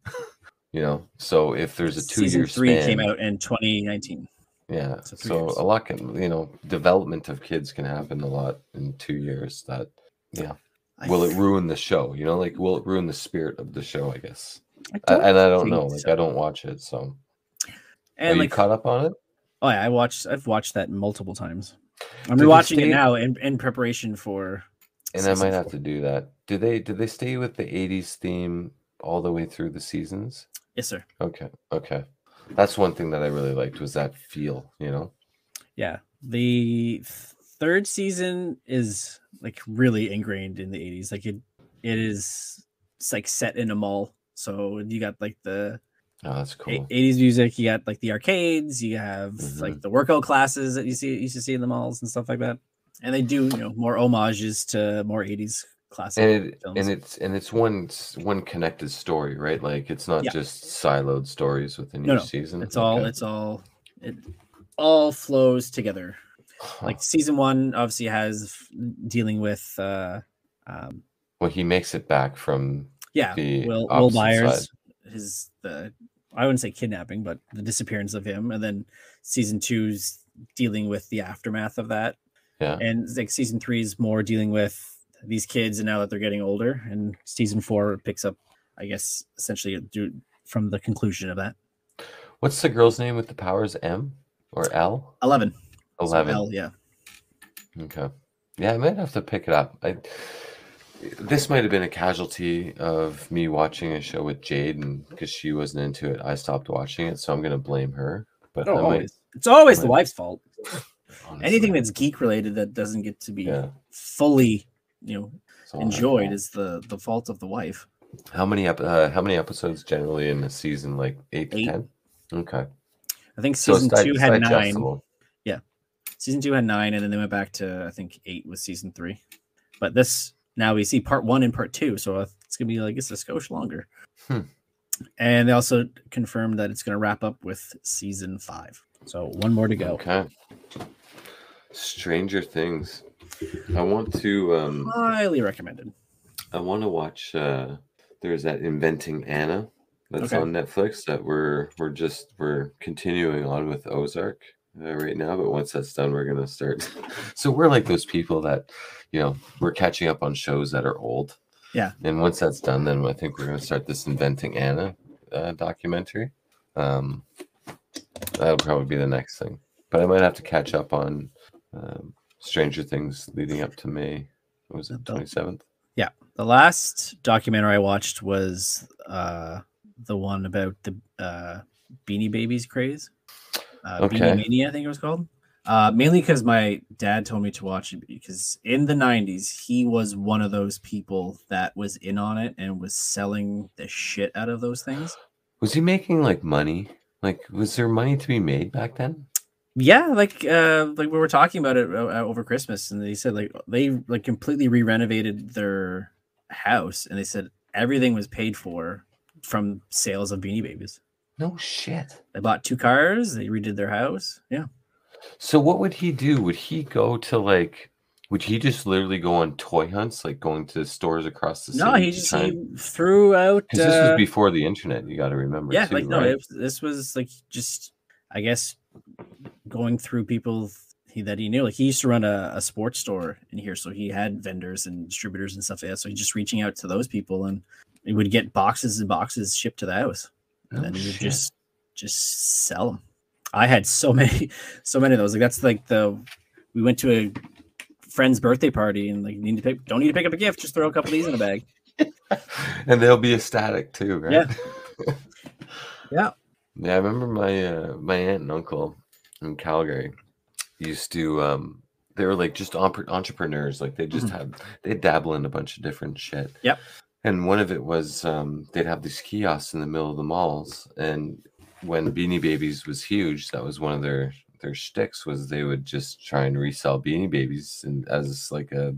you know, so if there's a two season year three span, came out in 2019. yeah, so so a lot can you know development of kids can happen a lot in two years. That yeah, I will it ruin the show? You know, like will it ruin the spirit of the show? I guess, I I, and I don't know. Like so. I don't watch it, so And you like, caught up on it? oh yeah, I watched. I've watched that multiple times. I'm rewatching stay- it now in, in preparation for. And I might have four. to do that. Do they do they stay with the 80s theme all the way through the seasons? Yes, sir. Okay. Okay. That's one thing that I really liked was that feel, you know? Yeah, the th- third season is like really ingrained in the 80s. Like it, it is. It's like set in a mall. So you got like the Oh, that's cool. 80s music. You got like the arcades. You have Mhm. like the workout classes that you see used to see in the malls and stuff like that. And they do you know more homages to more 80s classic. And it films. and it's and it's one one connected story, right? Like it's not Yeah. just siloed stories within No, each no, season. it's all it's all it all flows together. Huh. Like season one obviously has dealing with uh um well, he makes it back from yeah The Will Will opposite Byers his the I wouldn't say kidnapping but the disappearance of him and then season two's dealing with the aftermath of that yeah. and like season three is more dealing with these kids and now that they're getting older and season four picks up I guess essentially do from the conclusion of that What's the girl's name with the powers? M or L? 11 So 11. L, yeah Okay. Yeah, I might have to pick it up. I this might have been a casualty of me watching a show with Jade, and because she wasn't into it, I stopped watching it. So I'm gonna blame her. But Oh, I might. It's always the wife's fault. honestly, Anything that's geek related that doesn't get to be yeah, fully, you know, enjoyed is the the fault of the wife. How many ep- uh, how many episodes generally in a season? Like eight to Eight. ten. Okay. I think season di- two it's had nine. Yeah, Season two had nine, and then they went back to I think eight with season three. But this now we see part one and part two, so it's gonna be like it's a skosh longer. Hmm. And they also confirmed that it's gonna wrap up with season five. So one more to go. Okay. Stranger Things. I want to um Highly recommended. I want to watch. uh There's that Inventing Anna that's Okay. on Netflix that we're we're just we're continuing on with Ozark uh, right now. But once that's done, we're gonna start. so we're like those people that, you know, we're catching up on shows that are old. Yeah. And once that's done, then I think we're gonna start this Inventing Anna uh, documentary. Um, that'll probably be the next thing. But I might have to catch up on um, Stranger Things leading up to May. What was it 27th? Yeah. The last documentary I watched was uh the one about the uh Beanie Babies craze. Uh, Okay. Beanie Mania, I think it was called. Uh, mainly because my dad told me to watch it because in the 90s, he was one of those people that was in on it and was selling the shit out of those things. Was he making like money? Like, was there money to be made back then? Yeah, like uh, like we were talking about it uh, over Christmas, and they said like they like completely re-renovated their house, and they said everything was paid for from sales of Beanie Babies. No shit. They bought two cars, they redid their house. Yeah. So what would he do? Would he go to like? Would he just literally go on toy hunts, like going to stores across the city? No, he just try he threw out. Because this uh, was before the internet. You got to remember. yeah, too, like no, right? it, this was like just I guess going through people he, that he knew. Like he used to run a, a sports store in here, so he had vendors and distributors and stuff like that. So he just reaching out to those people, and he would get boxes and boxes shipped to the house, and No then shit. just just sell them. I had so many, so many of those. Like that's like the we went to a friend's birthday party and like need to pick don't need to pick up a gift, just throw a couple of these in a bag. and they'll be ecstatic too, right? Yeah. Yeah. Yeah, I remember my uh, my aunt and uncle in Calgary used to um they were like just entrepreneurs like they just have they dabble in a bunch of different shit. Mm-hmm. Yep. And one of it was um they'd have these kiosks in the middle of the malls and when Beanie Babies was huge, that was one of their their sticks was they would just try and resell Beanie Babies and as like a,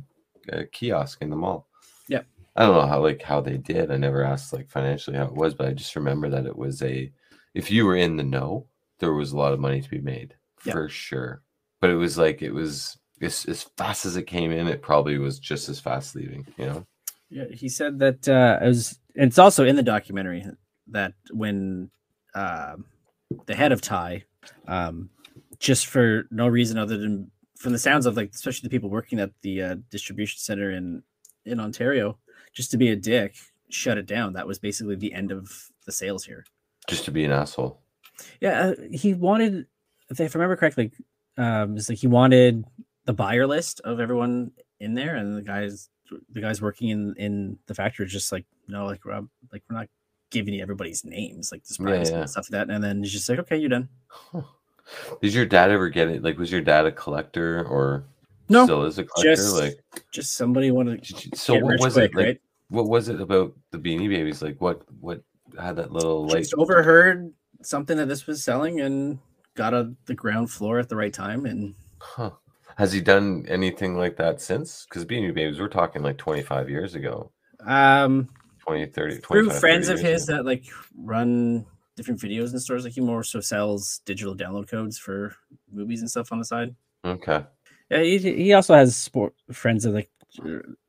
a kiosk in the mall. Yeah, I don't know how like how they did. I never asked like financially how it was, but I just remember that it was a if you were in the know, there was a lot of money to be made Yep. for sure. But it was like it was as, as fast as it came in, it probably was just as fast leaving, you know? Yeah, he said that uh, it was. It's also in the documentary that when uh, the head of Ty, um, just for no reason other than from the sounds of like, especially the people working at the uh, distribution center in in Ontario, just to be a dick, shut it down. That was basically the end of the sales here. Just to be an asshole. Yeah, uh, he wanted, if I remember correctly, um, it's like he wanted the buyer list of everyone in there, and the guys, the guys working in in the factory, just like, no, like we're like we're not giving you everybody's names, like this Yeah, price yeah. and stuff like that. And then he's just like, okay, you're done. Did your dad ever get it? Like, was your dad a collector or No, still is a collector? just like, just somebody wanted to so what was quick, it? Like, right? what was it about the Beanie Babies? Like, what what had that little like? Just overheard something that this was selling and got on the ground floor at the right time and Huh. Has he done anything like that since? Because Beanie Babies, we're talking like 25 years ago, um 20, 30, through friends 30 of his ago. that like run different videos in stores. Like he more so sells digital download codes for movies and stuff on the side. Okay. Yeah, he, he also has sport friends that like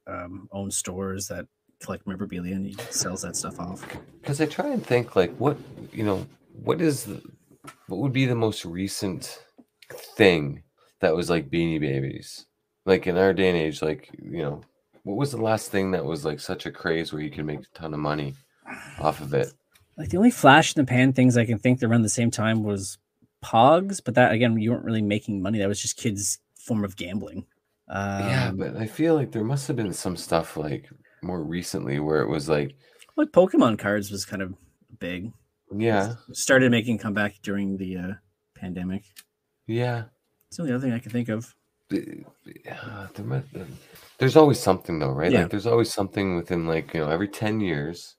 um, own stores that collect memorabilia and he sells that stuff off. Because I try and think like what you know, what is the, what would be the most recent thing that was like Beanie Babies? Like in our day and age, like you know, what was the last thing that was like such a craze where you could make a ton of money off of it? Like the only flash in the pan things I can think that around the same time was Pogs, but that again, you weren't really making money. That was just kids' form of gambling. Um, yeah, but I feel like there must have been some stuff like more recently where it was like, like Pokemon cards was kind of big. yeah, Started making comeback during the uh, pandemic. yeah. It's the only other thing I can think of. yeah, there might- there's always something though, right? Yeah. Like there's always something within like you know every ten years.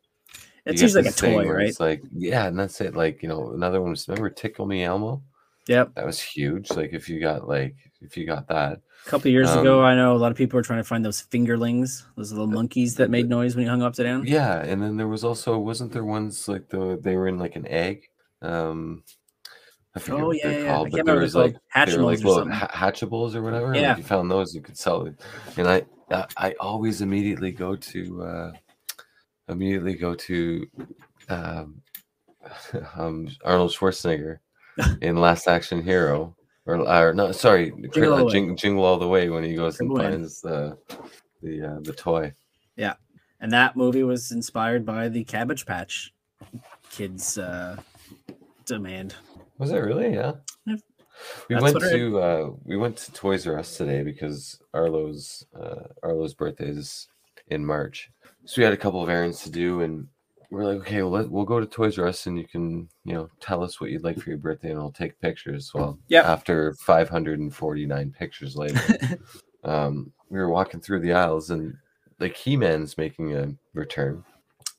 It seems like a toy, right? It's like yeah, and that's it. Like you know, another one was remember Tickle Me Elmo? Yep. That was huge. Like if you got like if you got that, A couple years ago, Um, I know a lot of people were trying to find those fingerlings, those little monkeys that made noise when you hung upside down. yeah. And then there was also wasn't there ones like the they were in like an egg. Um, I forget Oh, what yeah, they're yeah, called, but there was like called. they were like Hatchimals or little ha- hatchables or whatever. and Yeah. if you found those, you could sell it. And I I, I always immediately go to uh, immediately go to um, um, Arnold Schwarzenegger in Last Action Hero. Or, or no, sorry, Jingle All the uh, Way. Jing- Jingle All the Way when he goes and Jingle Way. finds the the uh, the toy. Yeah, and that movie was inspired by the Cabbage Patch Kids uh, demand. Was it really? Yeah. Yeah. We That's went to uh, we went to Toys R Us today because Arlo's uh, Arlo's birthday is in March, so we had a couple of errands to do, and we're like, okay, well, let, we'll go to Toys R Us and you can, you know, tell us what you'd like for your birthday and I'll take pictures. Well, yeah. after 549 pictures later, um, we were walking through the aisles and like He Man's making a return.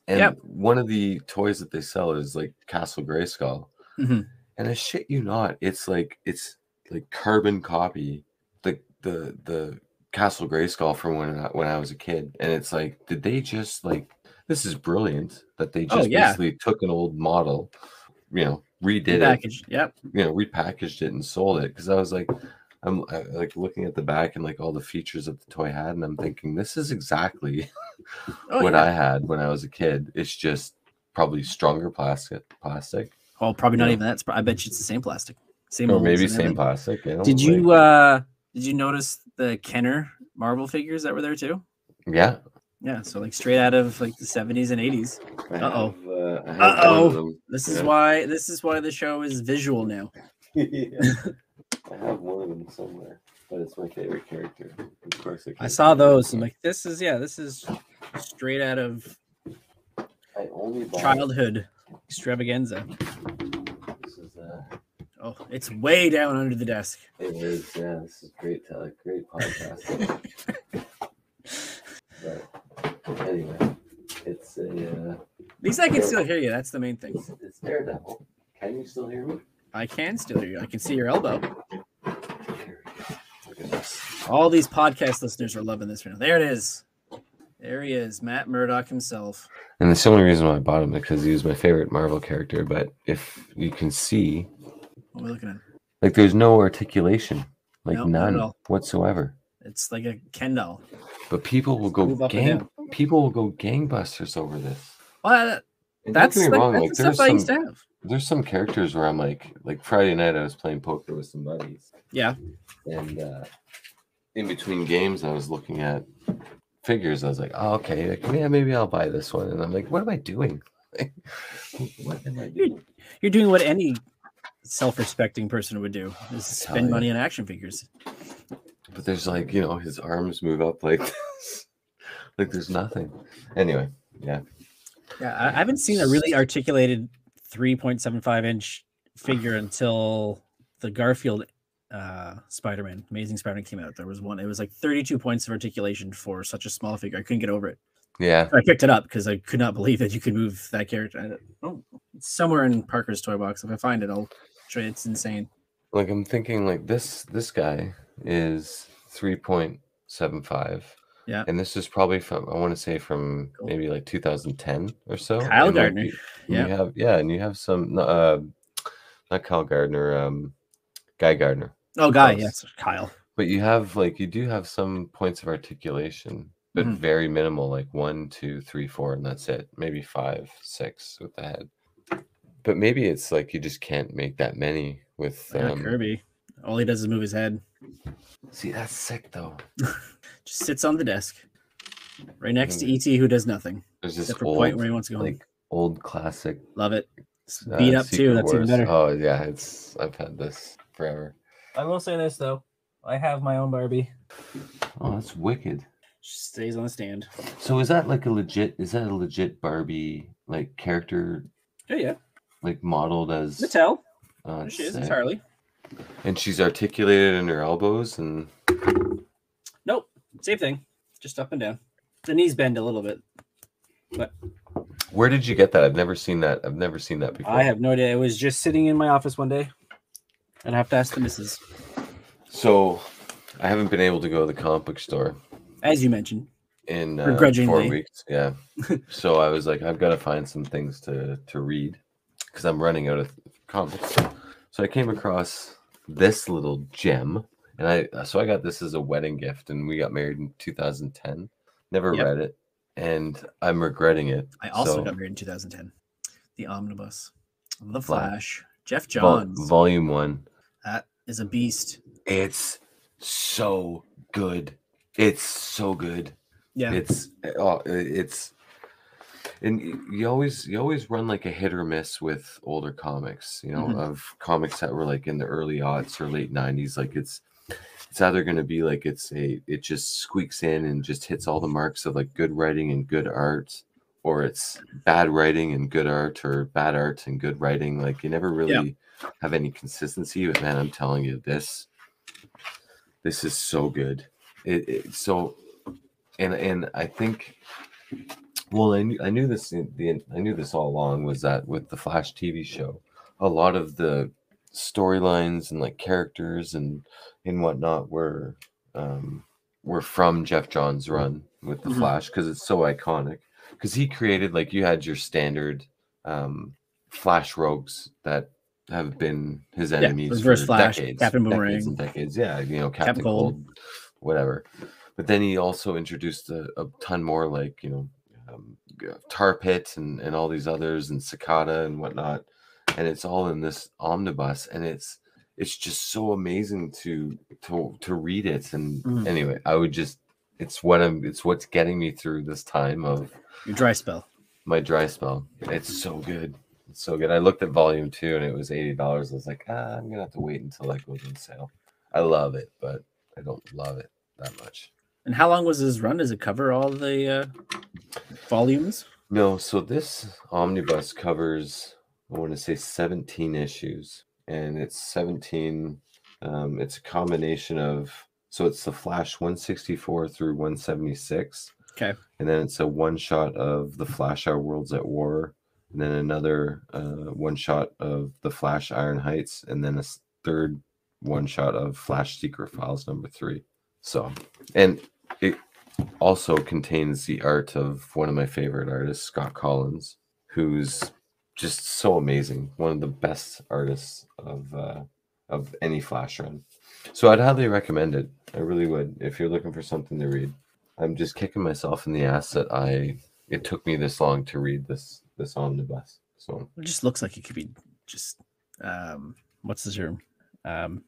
And Yep. one of the toys that they sell is like Castle Grayskull. Mhm. And I shit you not, it's like, it's like carbon copy, the, the, the, Castle Grayskull from when I, when I was a kid, and it's like, did they just like this is brilliant that they Oh, just yeah. basically took an old model, you know, redid it, Package. Yep. you know, repackaged it and sold it. Because I was like, I'm I, like looking at the back and like all the features that the toy had, and I'm thinking this is exactly Oh, what yeah. I had when I was a kid. It's just probably stronger plastic, plastic, Well, probably not Yeah. even that. It's I bet you it's the same plastic. Same or maybe same everything. plastic. You know? Did you like- uh did you notice the Kenner Marvel figures that were there too? yeah. Yeah, so like straight out of like the 70s and 80s. Uh-oh. have, uh, I have one Uh-oh. of them. This is Yeah. why this is why the show is visual now. Yeah. I have one of them somewhere, but it's my favorite character. Of course, I can't saw those. I'm like, this is yeah, this is straight out of I only bought childhood extravaganza. Oh, it's way down under the desk. it is yeah. This is great. Uh, great podcast. but anyway, it's a uh, At least I can still hear you. That's the main thing. it's, it's Daredevil. Can you still hear me? I can still hear you. I can see your elbow. Here. Look at this. All these podcast listeners are loving this right now. There it is. There he is, Matt Murdock himself. And the only reason why I bought him is because he was my favorite Marvel character. But if you can see, What are we looking at? like, there's no articulation, like No, not at none whatsoever. It's like a Ken doll. But people will go gang. People will go gangbusters over this. Well, that- that's me like, wrong, that's like, the there's stuff I used to some- have. there's some characters where I'm like, like Friday night I was playing poker with some buddies, Yeah. and uh, in between games I was looking at figures. I was like, oh, okay, like, yeah, maybe I'll buy this one. And I'm like, what am I doing? Like, what am I doing? You're doing what any self-respecting person would do: is spend money on action figures. But there's like, you know, his arms move up like this, like there's nothing. Anyway, yeah, Yeah, I, I haven't seen a really articulated 3.75 inch figure until the Garfield uh, Spider-Man, Amazing Spider-Man came out. There was one. It was like 32 points of articulation for such a small figure. I couldn't get over it. yeah. I picked it up because I could not believe that you could move that character. Oh, it's somewhere in Parker's toy box. If I find it, I'll show you. It's insane. Like I'm thinking, like this this guy is three point seven five. Yeah. And this is probably from I want to say from Cool. maybe like 2010 or so. Kyle And, like, Gardner. you- Yeah. You have yeah, and you have some uh not Kyle Gardner, um Guy Gardner. Oh, guy, Close. yes, Kyle. But you have like you do have some points of articulation, but Mhm. very minimal, like one, two, three, four, and that's it. Maybe five, six with the head. But maybe it's like you just can't make that many with Yeah, um, Kirby. All he does is move his head. See, that's sick though. Just sits on the desk, right next to. ET, who does nothing There's this old, point where he wants to go. home. like old classic. Love it. It's uh, beat up too. Secret That's even better. Oh yeah, it's I've had this forever. I will say this though. I have my own Barbie. Oh, that's wicked. She stays on the stand. So is that like a legit? Is that a legit Barbie like character, Oh yeah, like modeled as? Mattel. Uh, there she is. sick. It's Harley. And she's articulated in her elbows, and Nope, same thing. Just up and down. The knees bend a little bit. But. Where did you get that? I've never seen that. I've never seen that before. I have no idea. It was just sitting in my office one day. I'd have to ask the missus, So, I haven't been able to go to the comic book store as you mentioned. in uh, four Begrudgingly. weeks. Yeah. so I was like, I've got to find some things to to read because I'm running out of comics. So I came across this little gem, and I so I got this as a wedding gift, and we got married in 2010. Never Yep. read it, and I'm regretting it. I also So, got married in 2010. The Omnibus, The Flash. Flash, Jeff vol- Johns. volume one. That is a beast. It's so good. It's so good. Yeah, it's oh, it's and you always you always run like a hit or miss with older comics you know Mhm. of comics that were like in the early aughts or late 90s like it's it's either going to be like it's a it just squeaks in and just hits all the marks of like good writing and good art or it's bad writing and good art or bad art and good writing like you never really have any consistency but man i'm telling you this this is so good it, it so and and i think well i knew i knew this in the i knew this all along was that with the flash tv show a lot of the storylines and like characters and and whatnot were um were from jeff john's run with the Mhm. flash because it's so iconic because he created like you had your standard um flash rogues that have been his enemies Reverse for Flash, decades, Captain decades Boomerang. and decades. Yeah, you know, Captain, Cold. Cold. whatever. But then he also introduced a, a ton more, like you know, um, Tar Pit and and all these others, and Cicada and whatnot. And it's all in this omnibus, and it's it's just so amazing to to to read it. And Mhm. anyway, I would just it's what I'm it's what's getting me through this time of Your dry spell. my dry spell. It's so good. It's so good. I looked at volume two and it was eighty dollars. I was like, ah, I'm gonna have to wait until that goes on sale. I love it, but I don't love it that much. And how long was this run? Does it cover all the uh, volumes? No, so this omnibus covers I want to say 17 issues, and it's 17. Um, it's a combination of so it's the Flash 164 through 176. Okay. and then it's a one shot of the Flash Our Worlds at War, and then another uh, one shot of the Flash Iron Heights, and then a third one shot of Flash Secret Files number three. So, and it also contains the art of one of my favorite artists, Scott Kolins, who's just so amazing. One of the best artists of uh, of any Flash run. So I'd highly recommend it. I really would if you're looking for something to read. I'm just kicking myself in the ass that I it took me this long to read this this omnibus. So It just looks like it could be just um, what's the term? Um,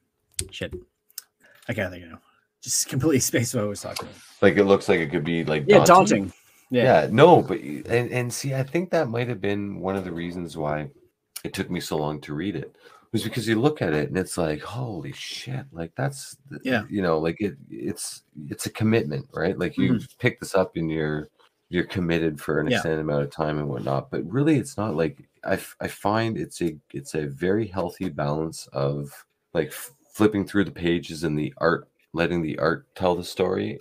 shit. I can't think of now. Just completely space what I was talking about. like it looks like it could be like Yeah, daunting. Yeah. Yeah. no, but and and see, I think that might have been one of the reasons why it took me so long to read it was because you look at it and it's like, holy shit, like that's Yeah. you know, like it it's it's a commitment, right? Like you pick this up and you're you're committed for an. Yeah. extended amount of time and whatnot. But really, it's not like I f- I find it's a it's a very healthy balance of like flipping through the pages and the art, letting the art tell the story,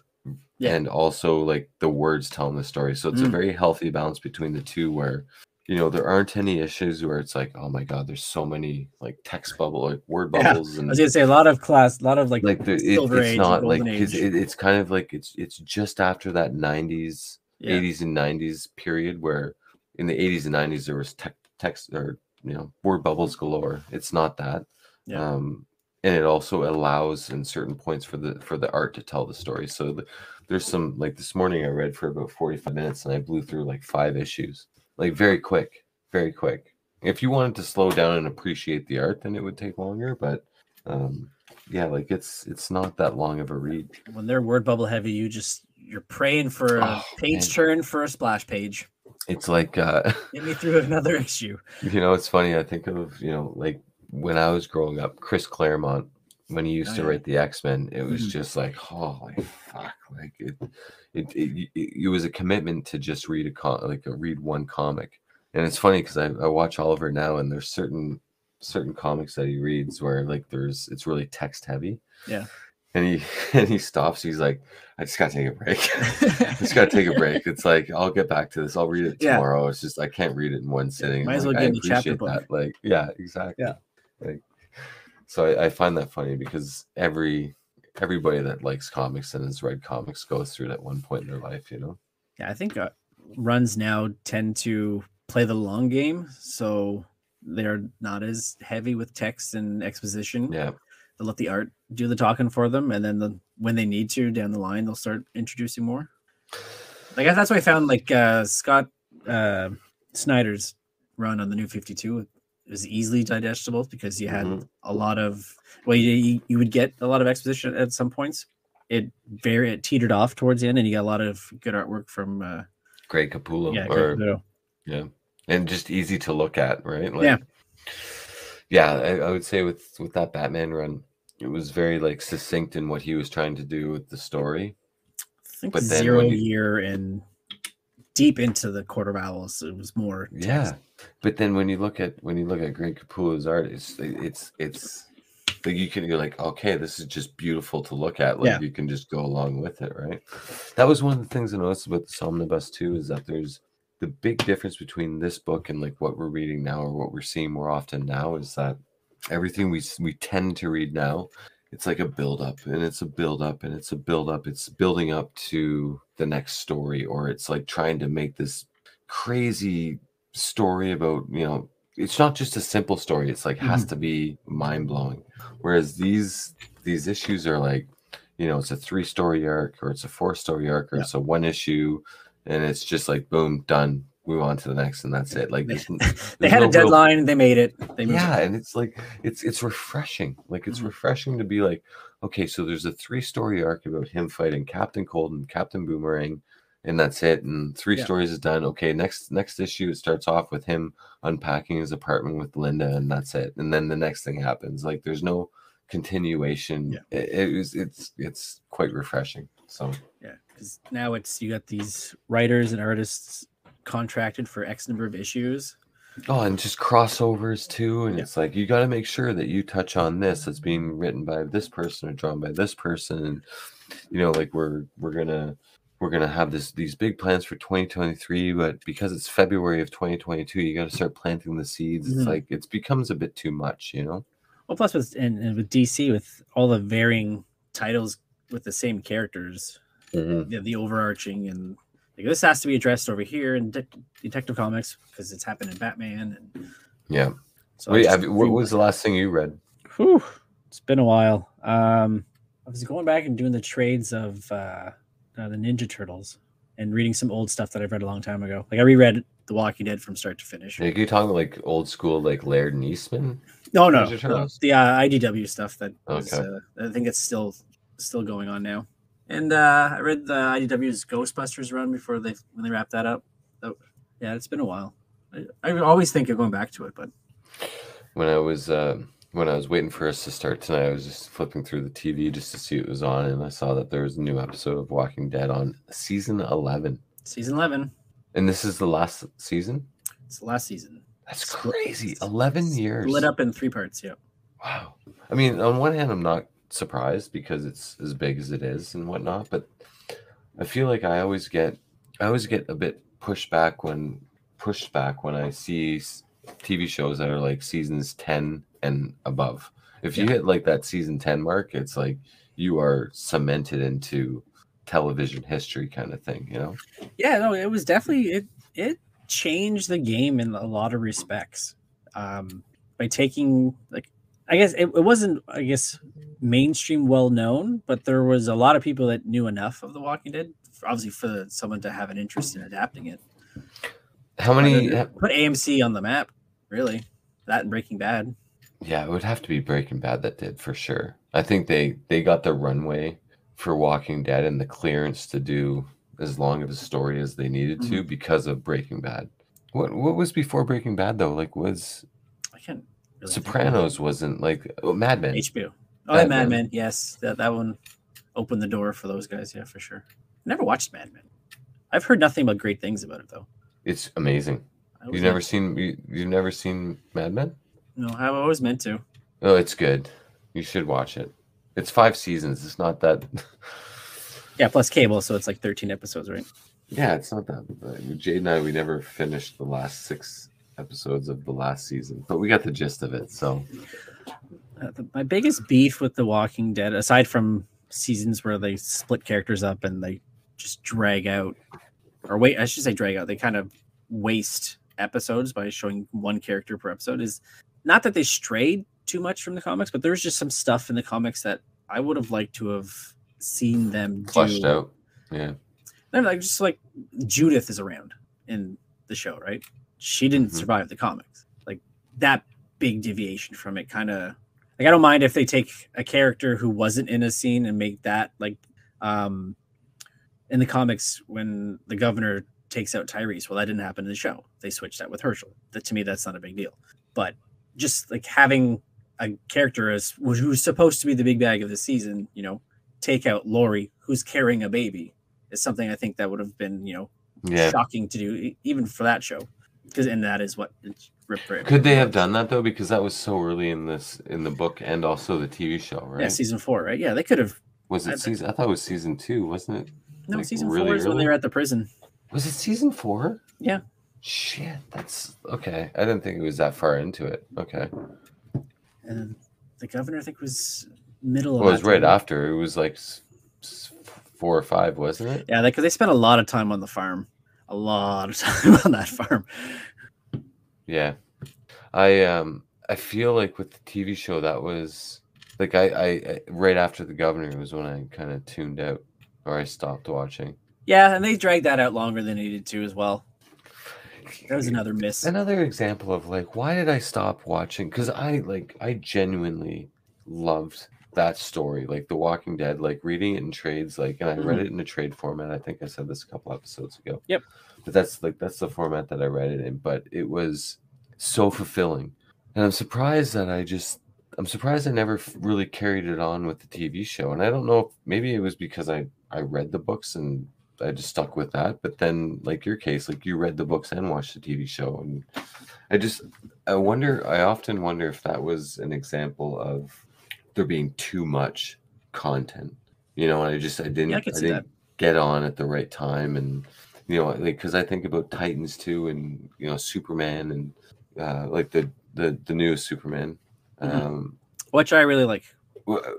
Yeah. and also like the words telling the story. So it's a Mm. very healthy balance between the two where you know there aren't any issues where it's like oh my god there's so many like text bubble like word Yeah, bubbles I and was gonna say a lot of class, a lot of like, like the, it, it's not like it, it's kind of like it's it's just after that 90s Yeah. 80s and 90s period where in the 80s and 90s there was tech text or you know word bubbles galore. It's not that. Yeah. um and it also allows in certain points for the for the art to tell the story. So the, there's some like this morning i read for about 45 minutes and i blew through like five issues. Like very quick very quick. If you wanted to slow down and appreciate the art then it would take longer but um yeah like it's it's not that long of a read. When they're word bubble heavy, you just you're praying for a Oh, page man. turn for a splash page. it's like uh Get me through another issue. you know it's funny i think of you know like when i was growing up chris claremont when he used Oh, to yeah. write the x-men it was Mhm. just like holy fuck like it it, it it it was a commitment to just read a com- like a read one comic and it's funny because I, I watch oliver now and there's certain certain comics that he reads where like there's it's really text heavy Yeah. And he and he stops he's like i just gotta take a break I just gotta take a break. It's like I'll get back to this. I'll read it Yeah. tomorrow. It's just I can't read it in one sitting. might as Like, well I give him chapter book. that. Like, yeah, exactly. Yeah. Like, so I, I find that funny because every everybody that likes comics and has read comics goes through it at one point in their life. You know. Yeah, I think uh, runs now tend to play the long game, so they're not as heavy with text and exposition. Yeah. They'll let the art do the talking for them, and then the, when they need to down the line, they'll start introducing more. Like that's why I found like uh, Scott uh, Snyder's run on the New Fifty Two was easily digestible because you had Mhm. a lot of well, you, you would get a lot of exposition at some points. It very it teetered off towards the end, and you got a lot of good artwork from uh, Greg Capullo. yeah, or Greg Capullo. yeah, and just easy to look at, right? Like, Yeah. Yeah, I, I would say with with that Batman run, it was very like succinct in what he was trying to do with the story. I think But then zero you- year and deep into the Court of Owls. It was more Yeah, but then when you look at when you look at Greg Capullo's art, it's it's it's like you can you're like, okay, this is just beautiful to look at. Like Yeah. you can just go along with it, right? That was one of the things I noticed about the Somnibus too, is that there's the big difference between this book and like what we're reading now or what we're seeing more often now is that everything we we tend to read now it's like a build up and it's a build up and it's a build up it's building up to the next story or it's like trying to make this crazy story about you know it's not just a simple story it's like has mm-hmm. to be mind blowing whereas these these issues are like you know it's a three story arc or it's a four story arc or Yeah. it's a one issue and it's just like boom done move on to the next and that's it like They, there's they had no a real- deadline. They made it. They yeah it. and it's like it's it's refreshing like it's Mhm. refreshing to be like okay so there's a three story arc about him fighting captain cold and captain boomerang and that's it and three Yeah. stories is done okay next next issue it starts off with him unpacking his apartment with linda and that's it and then the next thing happens like there's no continuation Yeah. it, it was it's it's quite refreshing so Yeah, because now it's you got these writers and artists contracted for X number of issues. Oh, and just crossovers too. And Yeah. it's like you got to make sure that you touch on this that's being written by this person or drawn by this person. And you know, like we're we're gonna we're gonna have this these big plans for 2023, but because it's February of 2022, you got to start planting the seeds. It's Mhm. like it becomes a bit too much, you know. Well, plus with and, and with DC with all the varying titles with the same characters, the, the overarching and like this has to be addressed over here in De- Detective Comics because it's happened in Batman and Yeah. so Wait, just have, you- what was the last thing you read? Whew, it's been a while. Um, I was going back and doing the trades of uh, uh, the Ninja Turtles and reading some old stuff that I've read a long time ago. Like I reread The Walking Dead from start to finish. Are you talking like old school, like Laird and Eastman? No, no, no, the uh, IDW stuff that was, Okay. uh, I think it's still still going on now. And uh, I read the IDW's Ghostbusters run before they when they wrapped that up. So, yeah, it's been a while. I, I always think of going back to it, but when I was uh, when I was waiting for us to start tonight, I was just flipping through the TV just to see what was on, and I saw that there was a new episode of Walking Dead on season eleven, season eleven, and this is the last season. it's the last season. That's crazy. Eleven years. Split up in three parts. Yeah. Wow. I mean, on one hand, I'm not surprised because it's as big as it is and whatnot, but I feel like I always get, I always get a bit pushed back when pushed back when I see TV shows that are like seasons ten and above. If you Yeah. hit like that season ten mark, it's like you are cemented into television history kind of thing, you know? Yeah, no, it was definitely it. It changed the game in a lot of respects um, by taking like I guess it, it wasn't I guess mainstream well known, but there was a lot of people that knew enough of The Walking Dead, for, obviously for someone to have an interest in adapting it. How many? Put AMC on the map, really. That and Breaking Bad. Yeah, it would have to be Breaking Bad that did for sure. I think they they got the runway for Walking Dead and the clearance to do as long of a story as they needed to Mm-hmm. because of Breaking Bad. What what was before Breaking Bad though? Like was. Really Sopranos wasn't like oh, Mad Men. HBO. Oh, Mad Mad Men. Men. Yes, that that one opened the door for those guys. Yeah, for sure. Never watched Mad Men. I've heard nothing but great things about it though. It's amazing. You've never seen you, you've never seen Mad Men? No, I've always meant to. Oh, it's good. You should watch it. It's five seasons. It's not that. Yeah, plus cable, so it's like 13 episodes, right? yeah, it's not that. But Jade and I, we never finished the last six episodes of the last season, but we got the gist of it. So Uh, the, my biggest beef with The Walking Dead, aside from seasons where they split characters up and they just drag out, or wait, I should say drag out, they kind of waste episodes by showing one character per episode, is not that they strayed too much from the comics, but there's just some stuff in the comics that I would have liked to have seen them flushed do. out. Yeah. No, like just like Judith is around in the show, right? She didn't Mhm. survive the comics. Like that big deviation from it kind of like I don't mind if they take a character who wasn't in a scene and make that like um in the comics when the governor takes out Tyrese. Well, that didn't happen in the show. They switched that with Hershel. That to me that's not a big deal. But just like having a character as who's supposed to be the big bag of the season, you know, take out Lori, who's carrying a baby, is something I think that would have been, you know, Yeah. shocking to do, even for that show. Because and that is what it's ripped. Could they have done that though? Because that was so early in this in the book and also the TV show, right? Yeah, season four, right? Yeah, they could have. was it think- season? I thought it was season two, wasn't it? No, Like, season really four is when they were at the prison. Was it season four? Yeah. Shit, that's okay. I didn't think it was that far into it. Okay. And the governor, I think, was middle. Well, it was right time. after. It was like four or five, wasn't it? Yeah, because they spent a lot of time on the farm, a lot of time on that farm. Yeah. I um I feel like with the TV show that was like I, I I right after the governor was when I kind of tuned out or I stopped watching. Yeah, and they dragged that out longer than they needed to as well. That was another miss. Another example of like why did I stop watching? Because I like I genuinely loved that story, like The Walking Dead, like reading it in trades, like and I read mm-hmm. it in a trade format. I think I said this a couple episodes ago. Yep. But that's like that's the format that I read it in. But it was so fulfilling. And I'm surprised that I just I'm surprised I never really carried it on with the TV show. And I don't know if maybe it was because I I read the books and I just stuck with that. But then like your case, like you read the books and watched the TV show and I just I wonder I often wonder if that was an example of there being too much content. You know, and I just I didn't Yeah, I I, didn't get on at the right time and you know, like because I think about Titans too, and you know, Superman, and uh, like the the the newest Superman, Mhm. um, Which I really like.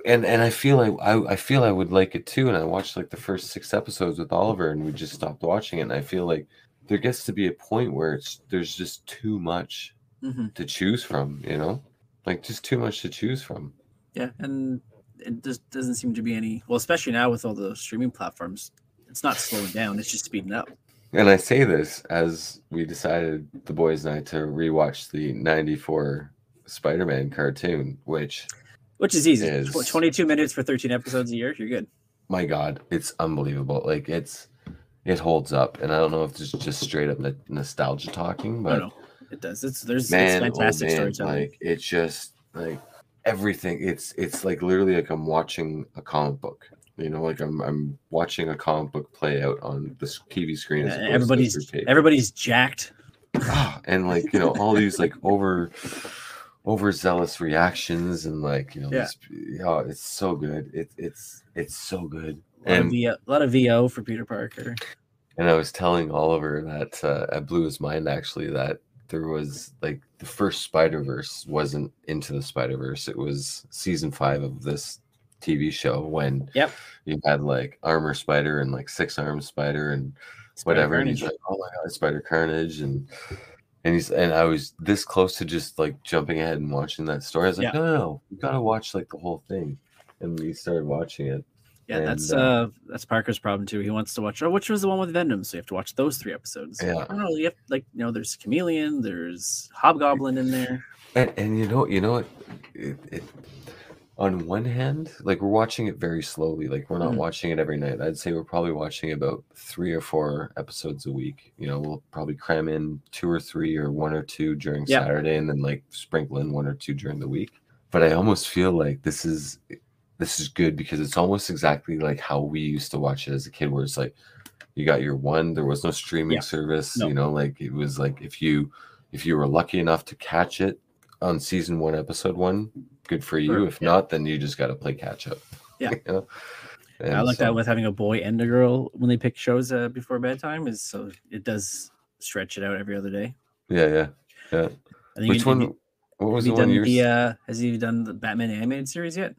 and and I feel like I I feel I would like it too. And I watched like the first six episodes with Oliver, and we just stopped watching it. And I feel like there gets to be a point where it's there's just too much hmm to choose from. You know, like just too much to choose from. Yeah, and it just doesn't seem to be any. Well, especially now with all the streaming platforms, it's not slowing down; it's just speeding up. And I say this as we decided, the boys and I, to rewatch the 94 Spider Man cartoon, which, Which is easy. Is- Twenty-two minutes for thirteen episodes a year. You're good. my God, it's unbelievable. Like, it's, it holds up. And I don't know if it's just straight up nostalgia talking, I but. It does. It's there's man, it's oh fantastic man, storytelling. like, it's just like everything. It's, it's like literally like I'm watching a comic book. You know, like I'm I'm watching a comic book play out on the TV screen. Yeah, as everybody's everybody's jacked. Ah, and like you know all these like over overzealous reactions and like you know Yeah. these, oh, it's so good it, it's it's so good A and VO, a lot of VO for Peter Parker. and i was telling oliver that uh, i blew his mind actually that there was like the first spider verse wasn't into the spider verse it was season five of this tv show when Yep. you had like armor spider and like six arm spider and Spider whatever. And he's like, "Oh my god, Spider Carnage!" and and he's and I was this close to just like jumping ahead and watching that story. I was like, Yeah. "No, no, no, you gotta watch like the whole thing." And we started watching it. Yeah, that's uh, uh, that's Parker's problem too. He wants to watch. Oh, which was the one with Venom? So you have to watch those three episodes. Yeah. I don't know. You have like you know, there's Chameleon, there's Hobgoblin in there. And, and you know, you know what? It, it, on one hand, like we're watching it very slowly. Like we're not Mhm. watching it every night. I'd say we're probably watching about three or four episodes a week. You know, we'll probably cram in two or three or one or two during Yeah. Saturday, and then like sprinkle in one or two during the week. But I almost feel like this is this is good because it's almost exactly like how we used to watch it as a kid, where it's like you got your one. There was no streaming Yeah. service. No. You know, like it was like if you if you were lucky enough to catch it on season one, episode one, good for you. Sure, if yeah. not, then you just got to play catch up. Yeah. You know? I like so- that with having a boy and a girl when they pick shows uh, before bedtime is so it does stretch it out every other day. Yeah, yeah, yeah. Which one? you- what was the one done you the uh, has he done the Batman animated series yet?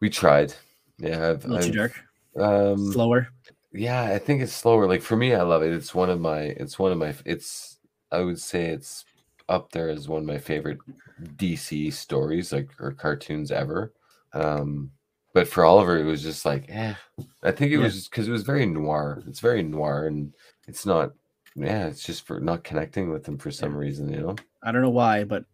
We tried? Yeah, I've, A little too dark, Um, slower. yeah, I think it's slower. Like for me, I love it. It's one of my. It's one of my. It's. I would say it's up there as one of my favorite DC stories, like or cartoons ever. Um, but for Oliver, it was just like, eh. I think it Yeah. was because it was very noir. It's very noir, and it's not. Yeah, it's just for not connecting with him for some reason, you know. I don't know why, but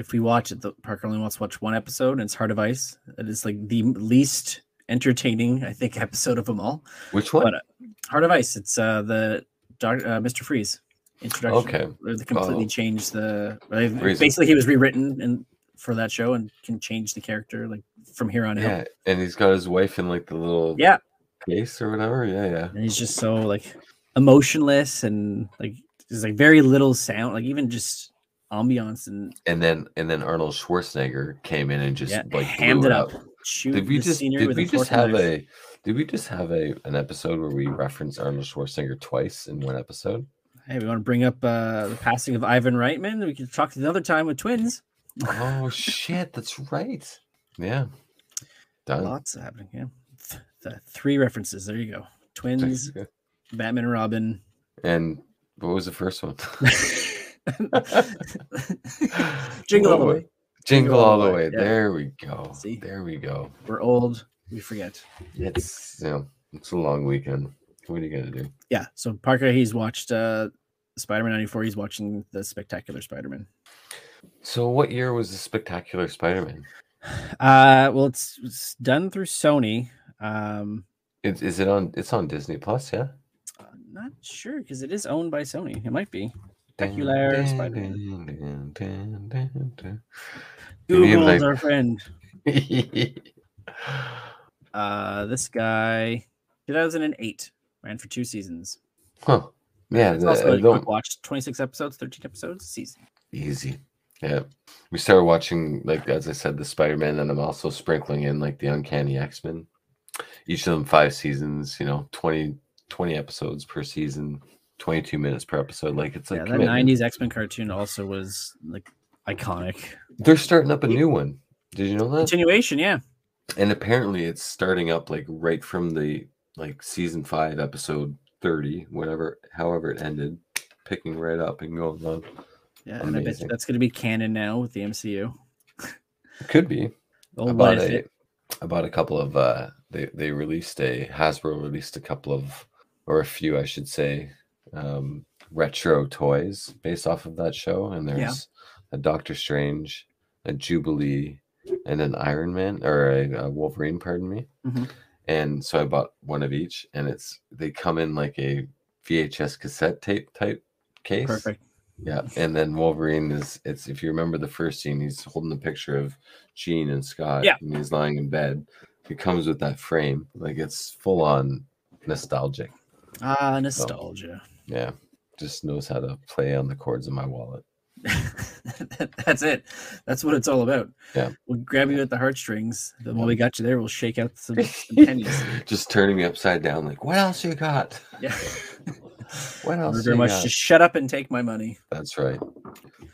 if we watch it, the Parker only wants to watch one episode, and it's Heart of Ice. It is like the least entertaining, I think, episode of them all. Which one? But uh, Heart of Ice, it's uh, the Doc, uh, Mr. Freeze introduction. Okay. where they completely Oh. changed the. Basically, he was rewritten and for that show and can change the character like from here on out. yeah, and he's got his wife in like the little Yeah, case or whatever. Yeah, yeah. and he's just so like emotionless and like there's like very little sound, like even just ambiance and And then and then Arnold Schwarzenegger came in and just yeah, like hammed it up. Did we the just did we just have knife. a did we just have a an episode where we referenced Arnold Schwarzenegger twice in one episode? Hey, we want to bring up uh, the passing of Ivan Reitman. We can talk another time with twins. Oh shit, that's right. Yeah. Done. Lots happening. Yeah, Th- the three references. There you go. Twins, Batman and Robin. And what was the first one? Jingle all the way. Jingle all the way. Yeah. There we go. See? There we go. We're old. We forget. It's you know, it's a long weekend. What are you gonna do? Yeah. So Parker, he's watched uh, Spider-Man '94. He's watching the Spectacular Spider-Man. So what year was the spectacular Spider-Man? Uh, well, it's, it's done through Sony. Um, Is, is it on it's on Disney Plus, yeah? I'm not sure because it is owned by Sony. It might be. Spectacular Spider-Man. dun, You mean Google's like- our friend. Uh, this guy, 2008, ran for two seasons. huh. Yeah, It's the- also I a don't- quick watch, 26 episodes, 13 episodes a season. Easy. Yeah. We started watching, like, as I said, the Spider Man, and I'm also sprinkling in, like, the Uncanny X Men. Each of them five seasons, you know, 20, 20 episodes per season, 22 minutes per episode. Like, it's like, yeah, that 90s X Men cartoon also was like iconic. they're starting up a new one. Did you know that? Continuation, yeah. And apparently, it's starting up, like, right from the, like, season five, episode 30, whatever, however it ended, picking right up and going on. Yeah, and I bet that's going to be canon now with the MCU. Could be. Oh, I bought a, it- I a couple of uh they they released a Hasbro released a couple of or a few I should say um retro toys based off of that show and there's a Doctor Strange, a Jubilee and an Iron Man or a, a Wolverine pardon me. Mhm. And so I bought one of each and it's they come in like a VHS cassette tape type case. Perfect. Yeah, and then Wolverine is it's if you remember the first scene, he's holding the picture of Jean and Scott, Yeah. and he's lying in bed. It comes with that frame, like it's full on nostalgic. Ah, nostalgia. Yeah, just knows how to play on the chords of my wallet. That's it. That's what it's all about. Yeah. We'll grab you at the heartstrings. Then while we got you there, we'll shake out some, some pennies. just turning me upside down, like, what else you got? Yeah. What else? Very you much got?" just shut up and take my money. That's right.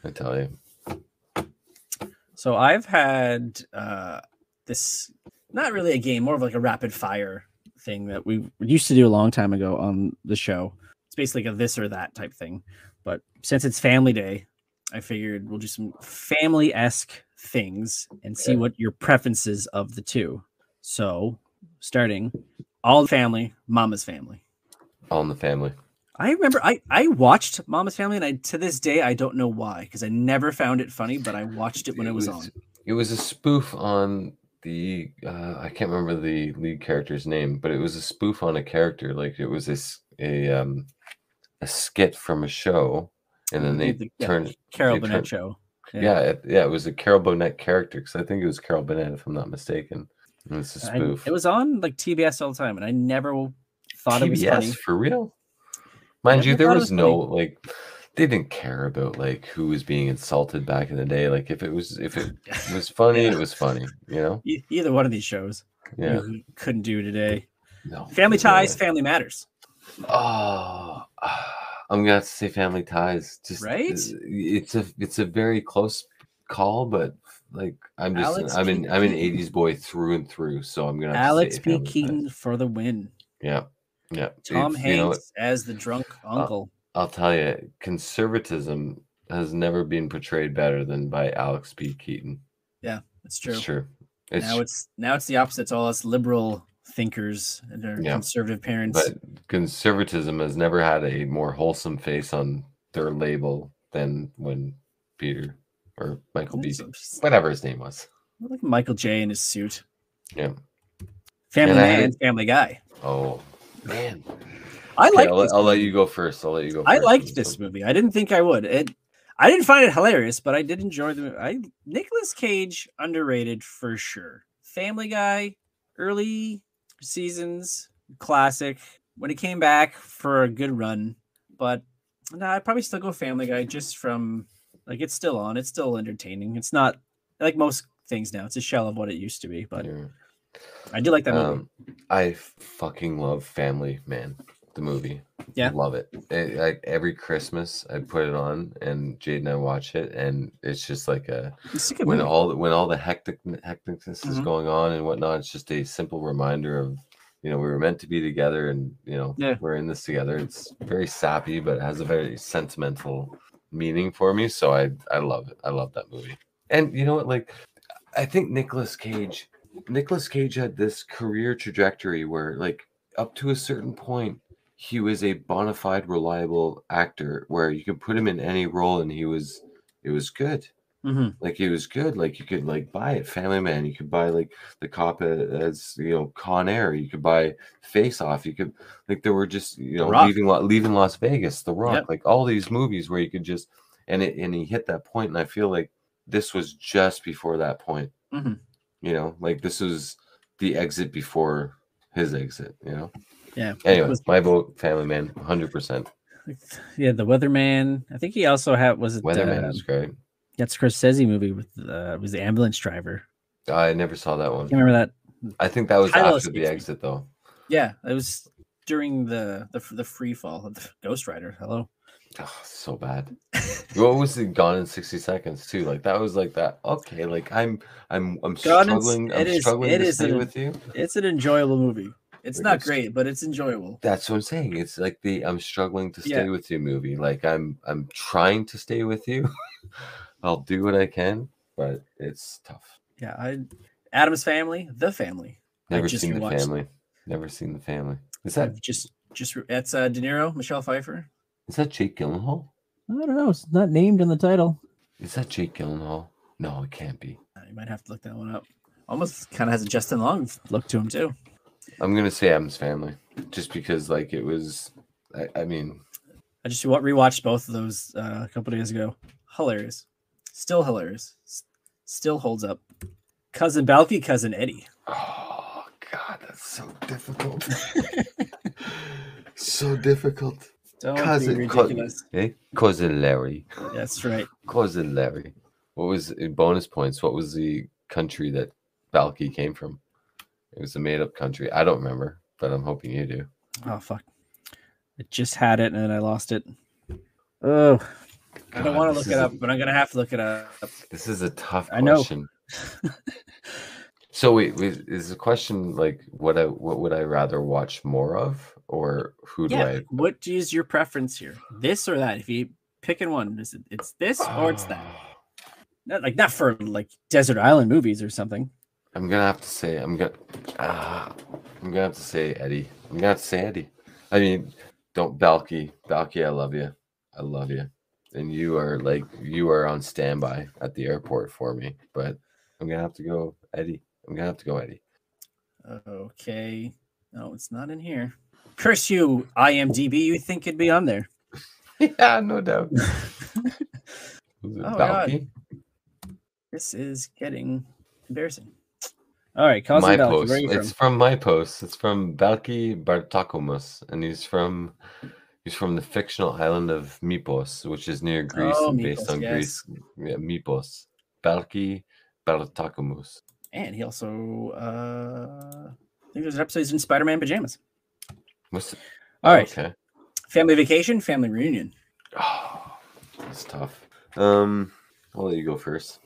I tell you. So I've had uh, this not really a game, more of like a rapid fire thing that we used to do a long time ago on the show. Basically like a this or that type thing. But since it's family day, I figured we'll do some family esque things and see what your preferences of the two. So starting all the family, mama's family. All in the family. I remember I, I watched Mama's Family and I to this day I don't know why because I never found it funny, but I watched it when it, was, on. It was a spoof on the uh, I can't remember the lead character's name, but it was a spoof on a character. Like it was this a um a skit from a show, and then they The- yeah, turned Carol they Burnett turned- show. yeah it, yeah it was a Carol Burnett character because I think it was Carol Burnett if I'm not mistaken. And it's a I- spoof. it was on like TBS all the time, and I never thought it was funny. for real. Mind you, there was was no like they didn't care about like who was being insulted back in the day. Like if it was if it was funny, it was funny. You know? Either one of these shows, Yeah. you couldn't do today. No. Family Ties. Family Matters. Oh, I'm gonna have to say Family Ties. Just Right? uh, It's a it's a very close call, but like I'm just Alex I'm in I'm an '80s boy through and through, so I'm gonna have to Alex say P. Family Ties. Keaton for the win. Yeah, yeah. Tom It's- you know Hanks as the drunk uncle. I'll tell you, conservatism has never been portrayed better than by Alex P. Keaton. Yeah, that's true. It's true. It's now it's now it's the opposite. It's all us liberal thinkers and our Yeah. conservative parents. but conservatism has never had a more wholesome face on their label than when Peter or Michael B. Whatever his name was. Like Michael J in his suit. Yeah. Family And Man, had- Family Guy. Oh man. I Okay, like. I'll, let- I'll let you go first. I'll let you go. I liked this movie. I didn't think I would. It. I didn't find it hilarious, but I did enjoy the. I Nicolas Cage underrated for sure. Family Guy, early seasons, classic. when it came back for a good run, but no, I'd probably still go Family Guy just from like it's still on. It's still entertaining. It's not like most things now. It's a shell of what it used to be, but Yeah. I do like that movie. Um, I fucking love Family Man, the movie. Yeah. love it. It- Like every Christmas, I put it on, and Jade and I watch it, and it's just like a It's a good when movie. all when all the hectic hecticness is Mhm. going on and whatnot. It's just a simple reminder of you know we were meant to be together, and you know Yeah. we're in this together. It's very sappy, but it has a very sentimental meaning for me. So I I love it. I love that movie. And you know what? Like I think Nicolas Cage, Nicolas Cage had this career trajectory where like up to a certain point he was a bona fide reliable actor where you could put him in any role and he was it was good. Mhm. like he was good. Like you could like buy it. Family man you could buy like the cop as you know con air. You could buy face off. You could like there were just you know leaving leaving las vegas the rock Yep. like all these movies where you could just and it and he hit that point and i feel like this was just before that point. Mhm. you know like this was the exit before his exit you know Yeah. anyway Was- my vote family man 100% yeah, the Weatherman. I think he also had was it weatherman uh, is great that's Scorsese movie with uh was the ambulance driver. i never saw that one You remember that? i think that was Title after the escapes me. exit though Yeah, it was during the the the free fall of the Ghost Rider. Hello. Oh, so bad. what was it? Gone in sixty seconds too. Like that was like that. Okay, like I'm, I'm, I'm Gone in struggling. I'm it is- struggling it to is stay an- with you. It's an enjoyable movie. It's not it's- great, but it's enjoyable. That's what I'm saying. It's like the I'm struggling to stay Yeah. with you movie. Like I'm, I'm trying to stay with you. I'll do what I can, but it's tough. Yeah, I Adam's Family, The Family. Never just seen the rewatched- family. Never seen the family. Is that I've just just that's uh, De Niro, Michelle Pfeiffer. is that Jake Gyllenhaal? I don't know. It's not named in the title. Is that Jake Gyllenhaal? No, it can't be. You might have to look that one up. Almost kind of has a Justin Long look to him too. I'm gonna say Adam's Family, just because like it was. I, I mean, I just rewatched both of those uh, a couple days ago. Hilarious, still hilarious, S- still holds up. Cousin Balki, cousin Eddie. Oh God, that's so difficult. so difficult. Don't Cousin, ridiculous. eh? cousin Larry, That's right. cousin Larry. What was in bonus points? What was the country that Balki came from? It was a made-up country. I don't remember, but I'm hoping you do. Oh fuck! I just had it and then I lost it. Oh, I don't want to look it is a- up, but I'm gonna have to look it up. This is a tough I know. question. so wait, wait, is the question like what I what would I rather watch more of, or who do Yeah. I? What is your preference here? This or that? If you picking one, is it it's this or it's that? Not like not for like desert island movies or something. I'm gonna have to say I'm gonna ah, I'm gonna have to say Eddie. I'm gonna have to say Eddie. I mean, don't Balki. Balki, I love you. I love you. And you are like you are on standby at the airport for me. But I'm gonna have to go Eddie. I'm gonna have to go Eddie. Okay. No, it's not in here. Curse you, IMDb. You think it'd be on there? yeah, no doubt. Oh, God. This is getting embarrassing. All right, my Balki, post. where are you It's from? my post. It's from Balki Bartokomous, and he's from he's from the fictional island of Mypos, which is near Greece Oh, and based on yes. Greece. Yeah, Mypos. Balki Bartokomous. And he also, uh, I think there's an episode he's in Spider-Man pajamas. What's the, All right, Okay. family vacation, family reunion. Oh, that's tough. Um, I'll let you go first.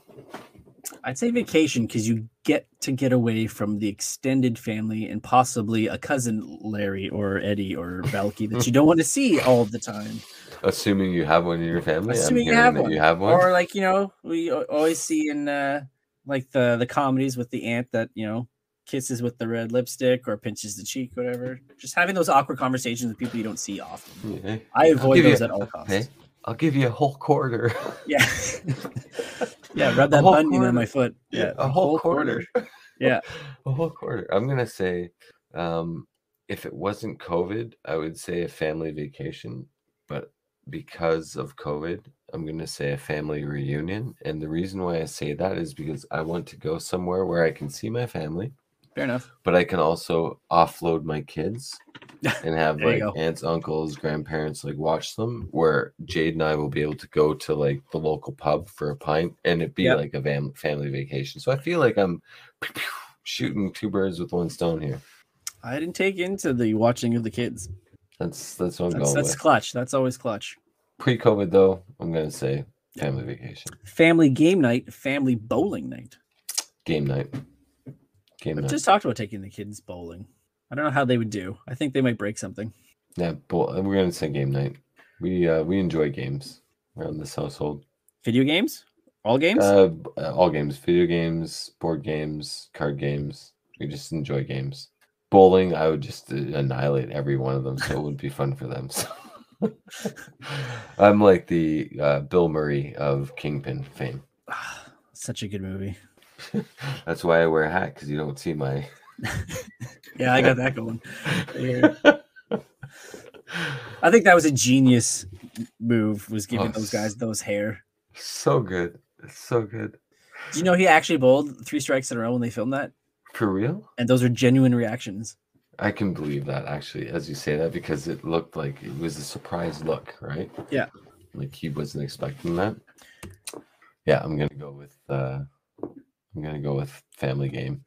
I'd say vacation because you get to get away from the extended family and possibly a cousin Larry or Eddie or Balki that you don't want to see all the time. Assuming you have one in your family. Assuming you have one. You have one. Or like you know, we always see in uh, like the the comedies with the aunt that you know kisses with the red lipstick or pinches the cheek, whatever. Just having those awkward conversations with people you don't see often. Yeah. I avoid give you- those at all costs. Hey, I'll give you a whole quarter. Yeah. yeah, rub that whole bunion quarter. on my foot. Yeah, a whole quarter. Yeah. a whole quarter. I'm gonna say, um, if it wasn't COVID, I would say a family vacation, but because of COVID, I'm gonna say a family reunion. And the reason why I say that is because I want to go somewhere where I can see my family, Fair enough. but I can also offload my kids and have like aunts, uncles, grandparents like watch them. Where Jade and I will be able to go to like the local pub for a pint, and it be Yep. like a fam- family vacation. So I feel like I'm shooting two birds with one stone here. I didn't take into the watching of the kids. That's that's what I'm That's, going that's with. clutch. That's always clutch. Pre-COVID though, I'm gonna say family vacation, Family game night, family bowling night. game night, game I've night. just talked about taking the kids bowling. I don't know how they would do. I think they might break something. Yeah, but we're gonna say game night. We uh we enjoy games around this household. Video games? All games? Uh, uh, all games, video games, board games, card games. We just enjoy games. Bowling, I would just uh, annihilate every one of them, so it would be fun for them. So. I'm like the uh, Bill Murray of Kingpin fame. Such a good movie. That's why I wear a hat because you don't see my. Yeah, I got that going. Yeah. I think that was a genius move. Was giving Oh, those guys those hair. so good, it's so good. Do you know he actually bowled three strikes in a row when they filmed that? For real? And those are genuine reactions. I can believe that actually, as you say that, because it looked like it was a surprise look, right? Yeah. Like he wasn't expecting that. Yeah, I'm gonna go with uh I'm gonna go with family game.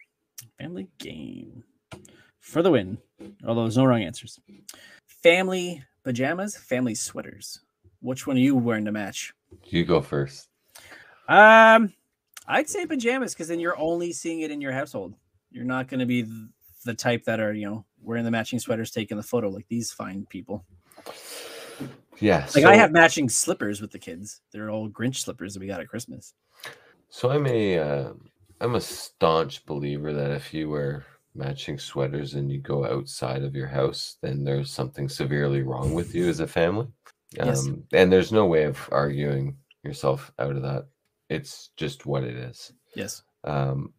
Family game for the win. Although there's no wrong answers. Family pajamas, family sweaters. Which one are you wearing to match? You go first. Um, I'd say pajamas because then you're only seeing it in your household. You're not going to be the type that are you know wearing the matching sweaters, taking the photo like these fine people. Yeah. Like I have matching slippers with the kids. They're all Grinch slippers that we got at Christmas. So I'm a uh, I'm a staunch believer that if you wear matching sweaters and you go outside of your house, then there's something severely wrong with you as a family. Um, Yes. And there's no way of arguing yourself out of that. It's just what it is. Yes. Um,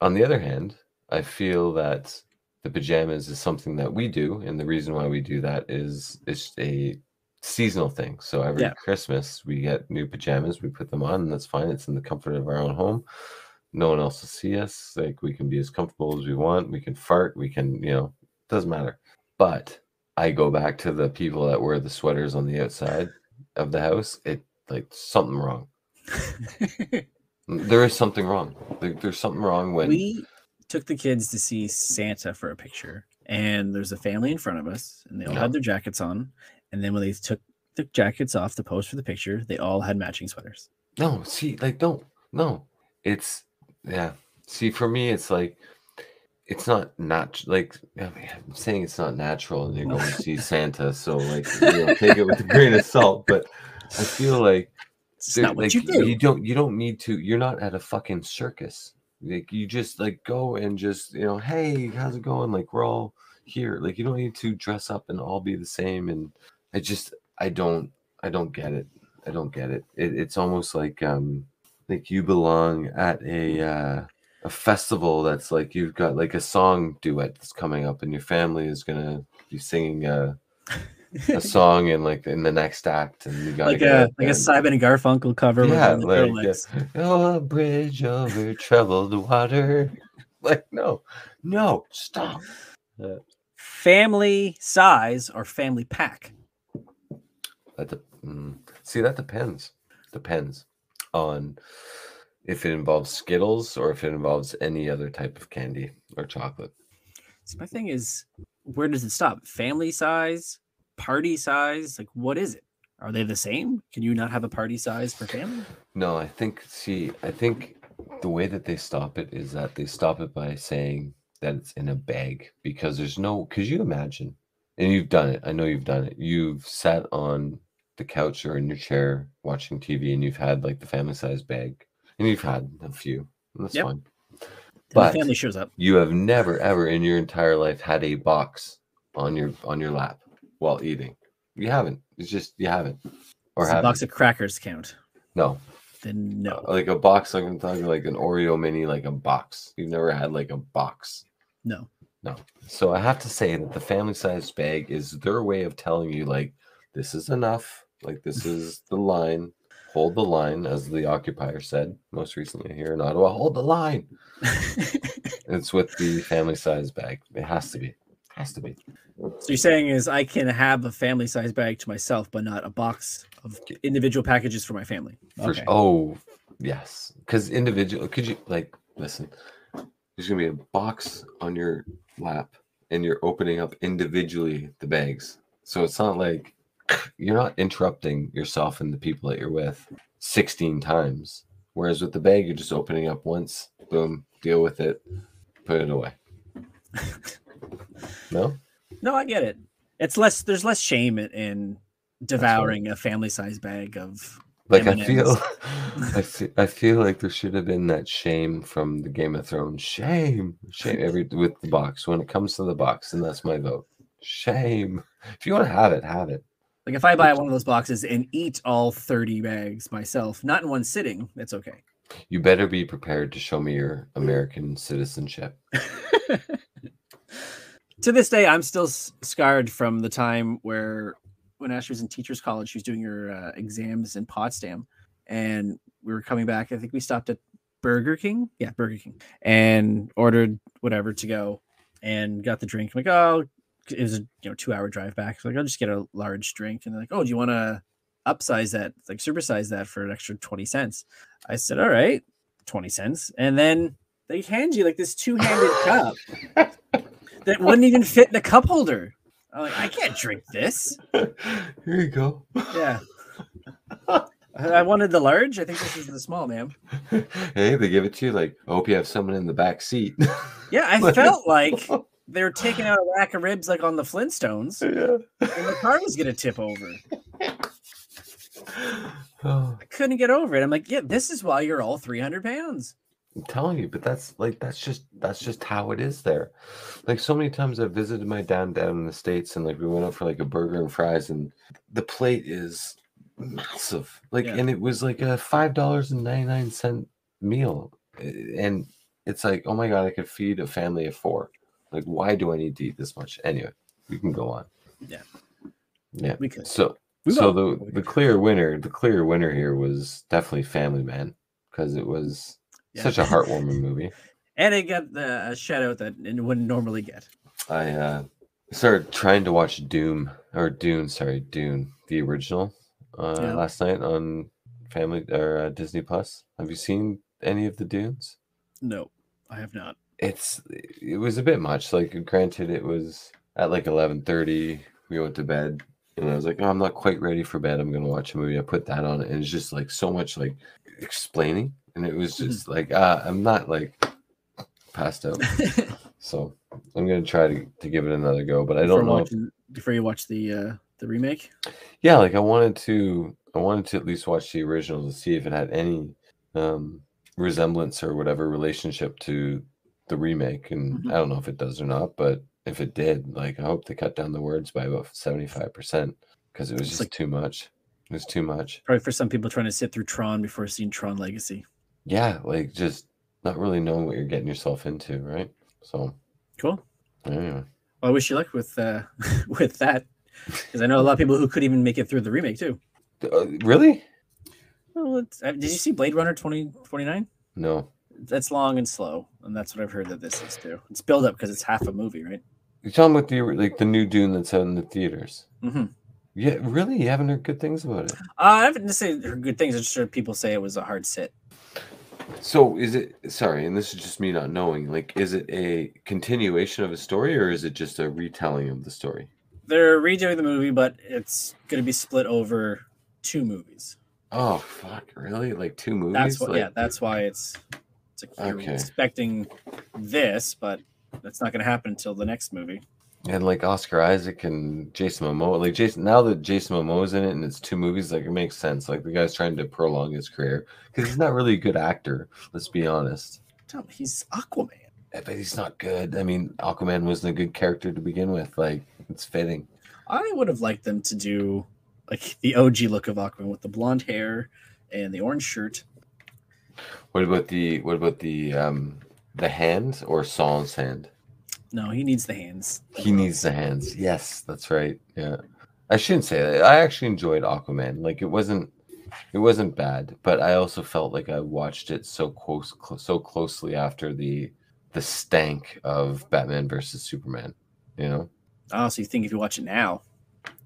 on the other hand, I feel that the pajamas is something that we do, and the reason why we do that is it's a seasonal thing. So every Yeah. Christmas we get new pajamas, we put them on, and that's fine. It's in the comfort of our own home. No one else will see us. Like we can be as comfortable as we want. We can fart. We can, you know, doesn't matter. But I go back to the people that wear the sweaters on the outside of the house. It like something wrong. There is something wrong. There- there's something wrong when we took the kids to see Santa for a picture, and there's a family in front of us, and they all Yeah. had their jackets on. And then when they took the jackets off to pose for the picture, they all had matching sweaters. No, see, like, don't, no. It's, yeah. See, for me, it's like, it's not nat like I mean, I'm saying it's not natural, and you're going to see Santa, so like, you know, take it with a grain of salt. But I feel like, It's not what like you do. You don't, you don't need to. You're not at a fucking circus. Like, you just like go and just, you know, hey, how's it going? Like, we're all here. Like, you don't need to dress up and all be the same. And I just, I don't, I don't get it. I don't get it. it it's almost like, um, like you belong at a uh, a festival that's like you've got like a song duet that's coming up and your family is gonna be singing a, a song in like in the next act and you gotta like a like a Simon and Garfunkel cover. yeah like yeah. oh a bridge over troubled water like no no stop Family size or family pack. that de- mm, see that depends depends on if it involves skittles or if it involves any other type of candy or chocolate So my thing is, where does it stop? Family size, party size? Like, what is it? Are they the same? Can you not have a party size for family? No, I think see, I think the way that they stop it is that they stop it by saying that it's in a bag because there's no because you imagine and you've done it. I know you've done it. You've sat on the couch or in your chair watching TV and you've had like the family size bag and you've had a few. And that's Yep. fine. But- the family shows up. You have never ever in your entire life had a box on your on your lap while eating. You haven't. It's just you haven't. Or Does a box of crackers count? no. Then no. Uh, like a box like i'm talking like an oreo mini like a box you've never had like a box No. no so i have to say that the family size bag is their way of telling you like this is enough like this is the line hold the line as the occupier said most recently here in ottawa hold the line it's with the family size bag it has to be Has to be. So you're saying is I can have a family size bag to myself, but not a box of individual packages for my family. For Okay. oh, yes. Because individual, could you like listen? There's gonna be a box on your lap, and you're opening up individually the bags. So it's not like you're not interrupting yourself and the people that you're with 16 times. Whereas with the bag, you're just opening up once, boom, deal with it, put it away. no, No, I get it. It's less. There's less shame in, in devouring a family size bag of. like I M&Ms. feel, I feel, I feel like there should have been that shame from the Game of Thrones. Shame, shame. Every with the box when it comes to the box, and that's my vote. Shame. If you want to have it, have it. Like if I buy one of those boxes and eat all 30 bags myself, not in one sitting, that's okay. You better be prepared to show me your American citizenship. to this day, I'm still scarred from the time where when Ashley was in teachers college, she was doing her uh, exams in Potsdam, and we were coming back. I think we stopped at Burger King, yeah, Burger King, and ordered whatever to go, and got the drink. I'm like, oh, it was a you know two hour drive back. So like, I'll just get a large drink, and they're like, oh, do you want to upsize that, like supersize that for an extra twenty cents? I said, all right, twenty cents, and then they hand you like this two handed cup that wouldn't even fit in a cup holder. I'm like, I can't drink this. Here you go. Yeah. I I wanted the large. I think this is the small, ma'am. hey, they give it to you. Like, I hope you have someone in the back seat. Yeah, I felt like they were taking out a rack of ribs like on the Flintstones, yeah. and the car was gonna tip over. I couldn't get over it. I'm like, yeah, this is why you're all 300 pounds. I'm telling you, but that's like that's just that's just how it is there. Like so many times I've visited my dad down in the states, and like we went out for like a burger and fries, and the plate is massive. Like, Yeah. and it was like a five dollars and ninety nine cent meal, and it's like, oh my god, I could feed a family of four. Like, why do I need to eat this much? Anyway, we can go on. Yeah. yeah. We could. So, We so the the clear winner, the clear winner here was definitely Family Man because it was Yeah. such a heartwarming movie. And it got the, a shout out that it wouldn't normally get. I uh, started trying to watch Doom or Dune, sorry, Dune, the original, uh, Yeah. last night on Family or uh, Disney Plus. Have you seen any of the Dunes? No, I have not. It's it was a bit much. Like, granted, it was at like eleven thirty. We went to bed, and I was like, oh, I'm not quite ready for bed. I'm gonna watch a movie. I put that on, and it's just like so much like explaining, and it was Mm-hmm. just like uh, I'm not like passed out. So I'm gonna try to, to give it another go, but I Before don't know. If, watching- before you watch the uh, the remake. yeah, like I wanted to, I wanted to at least watch the original to see if it had any um, resemblance or whatever relationship to the remake, and Mhm. I don't know if it does or not. But if it did, like I hope they cut down the words by about seventy five percent because it was It's just like- too much. It was too much. Probably for some people trying to sit through Tron before seeing Tron Legacy. Yeah, like just not really knowing what you're getting yourself into, right? So Cool. anyway. Well, I wish you luck with uh, with that, because I know a lot of people who could even make it through the remake too. Uh, really? Well, uh, did you see Blade Runner twenty forty nine? No. That's long and slow, and that's what I've heard that this is too. It's build up because it's half a movie, right? You're talking about the like the new Dune that's out in the theaters. Mm-hmm. Yeah, really? You haven't heard good things about it. Uh, I haven't necessarily heard good things. I just heard people say it was a hard sit. So is it sorry, and this is just me not knowing, like is it a continuation of a story or is it just a retelling of the story? They're redoing the movie, but it's going to be split over two movies. Oh fuck, really? Like two movies? That's what. Like, yeah, that's why it's. It's like you're expecting this, but that's not going to happen until the next movie. and like Oscar Isaac and Jason Momoa. Like Jason now that Jason Momoa's in it and it's two movies, like it makes sense. Like the guy's trying to prolong his career because he's not really a good actor, let's be honest. He's Aquaman. But he's not good. I mean, Aquaman wasn't a good character to begin with. Like it's fitting. I would have liked them to do like the OG look of Aquaman with the blonde hair and the orange shirt. What about the what about the um the hand or Saul's hand? No, he needs the hands. He needs the hands. Yes, that's right. Yeah. I shouldn't say that. I actually enjoyed Aquaman. Like it wasn't it wasn't bad, but I also felt like I watched it so close cl- so closely after the the stank of Batman versus Superman. You know, Oh, so you think if you watch it now,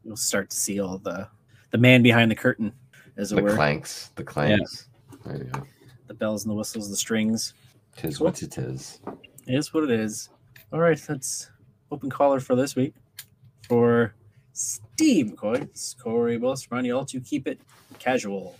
you'll start to see all the the man behind the curtain, as it the were. clanks, the clanks. Go. The bells and the whistles, the strings. Tis Cool. what it is. It is what it is. All right, that's open caller for this week. For Steve McCoy, it's Corey Willis, reminding you all to keep it casual.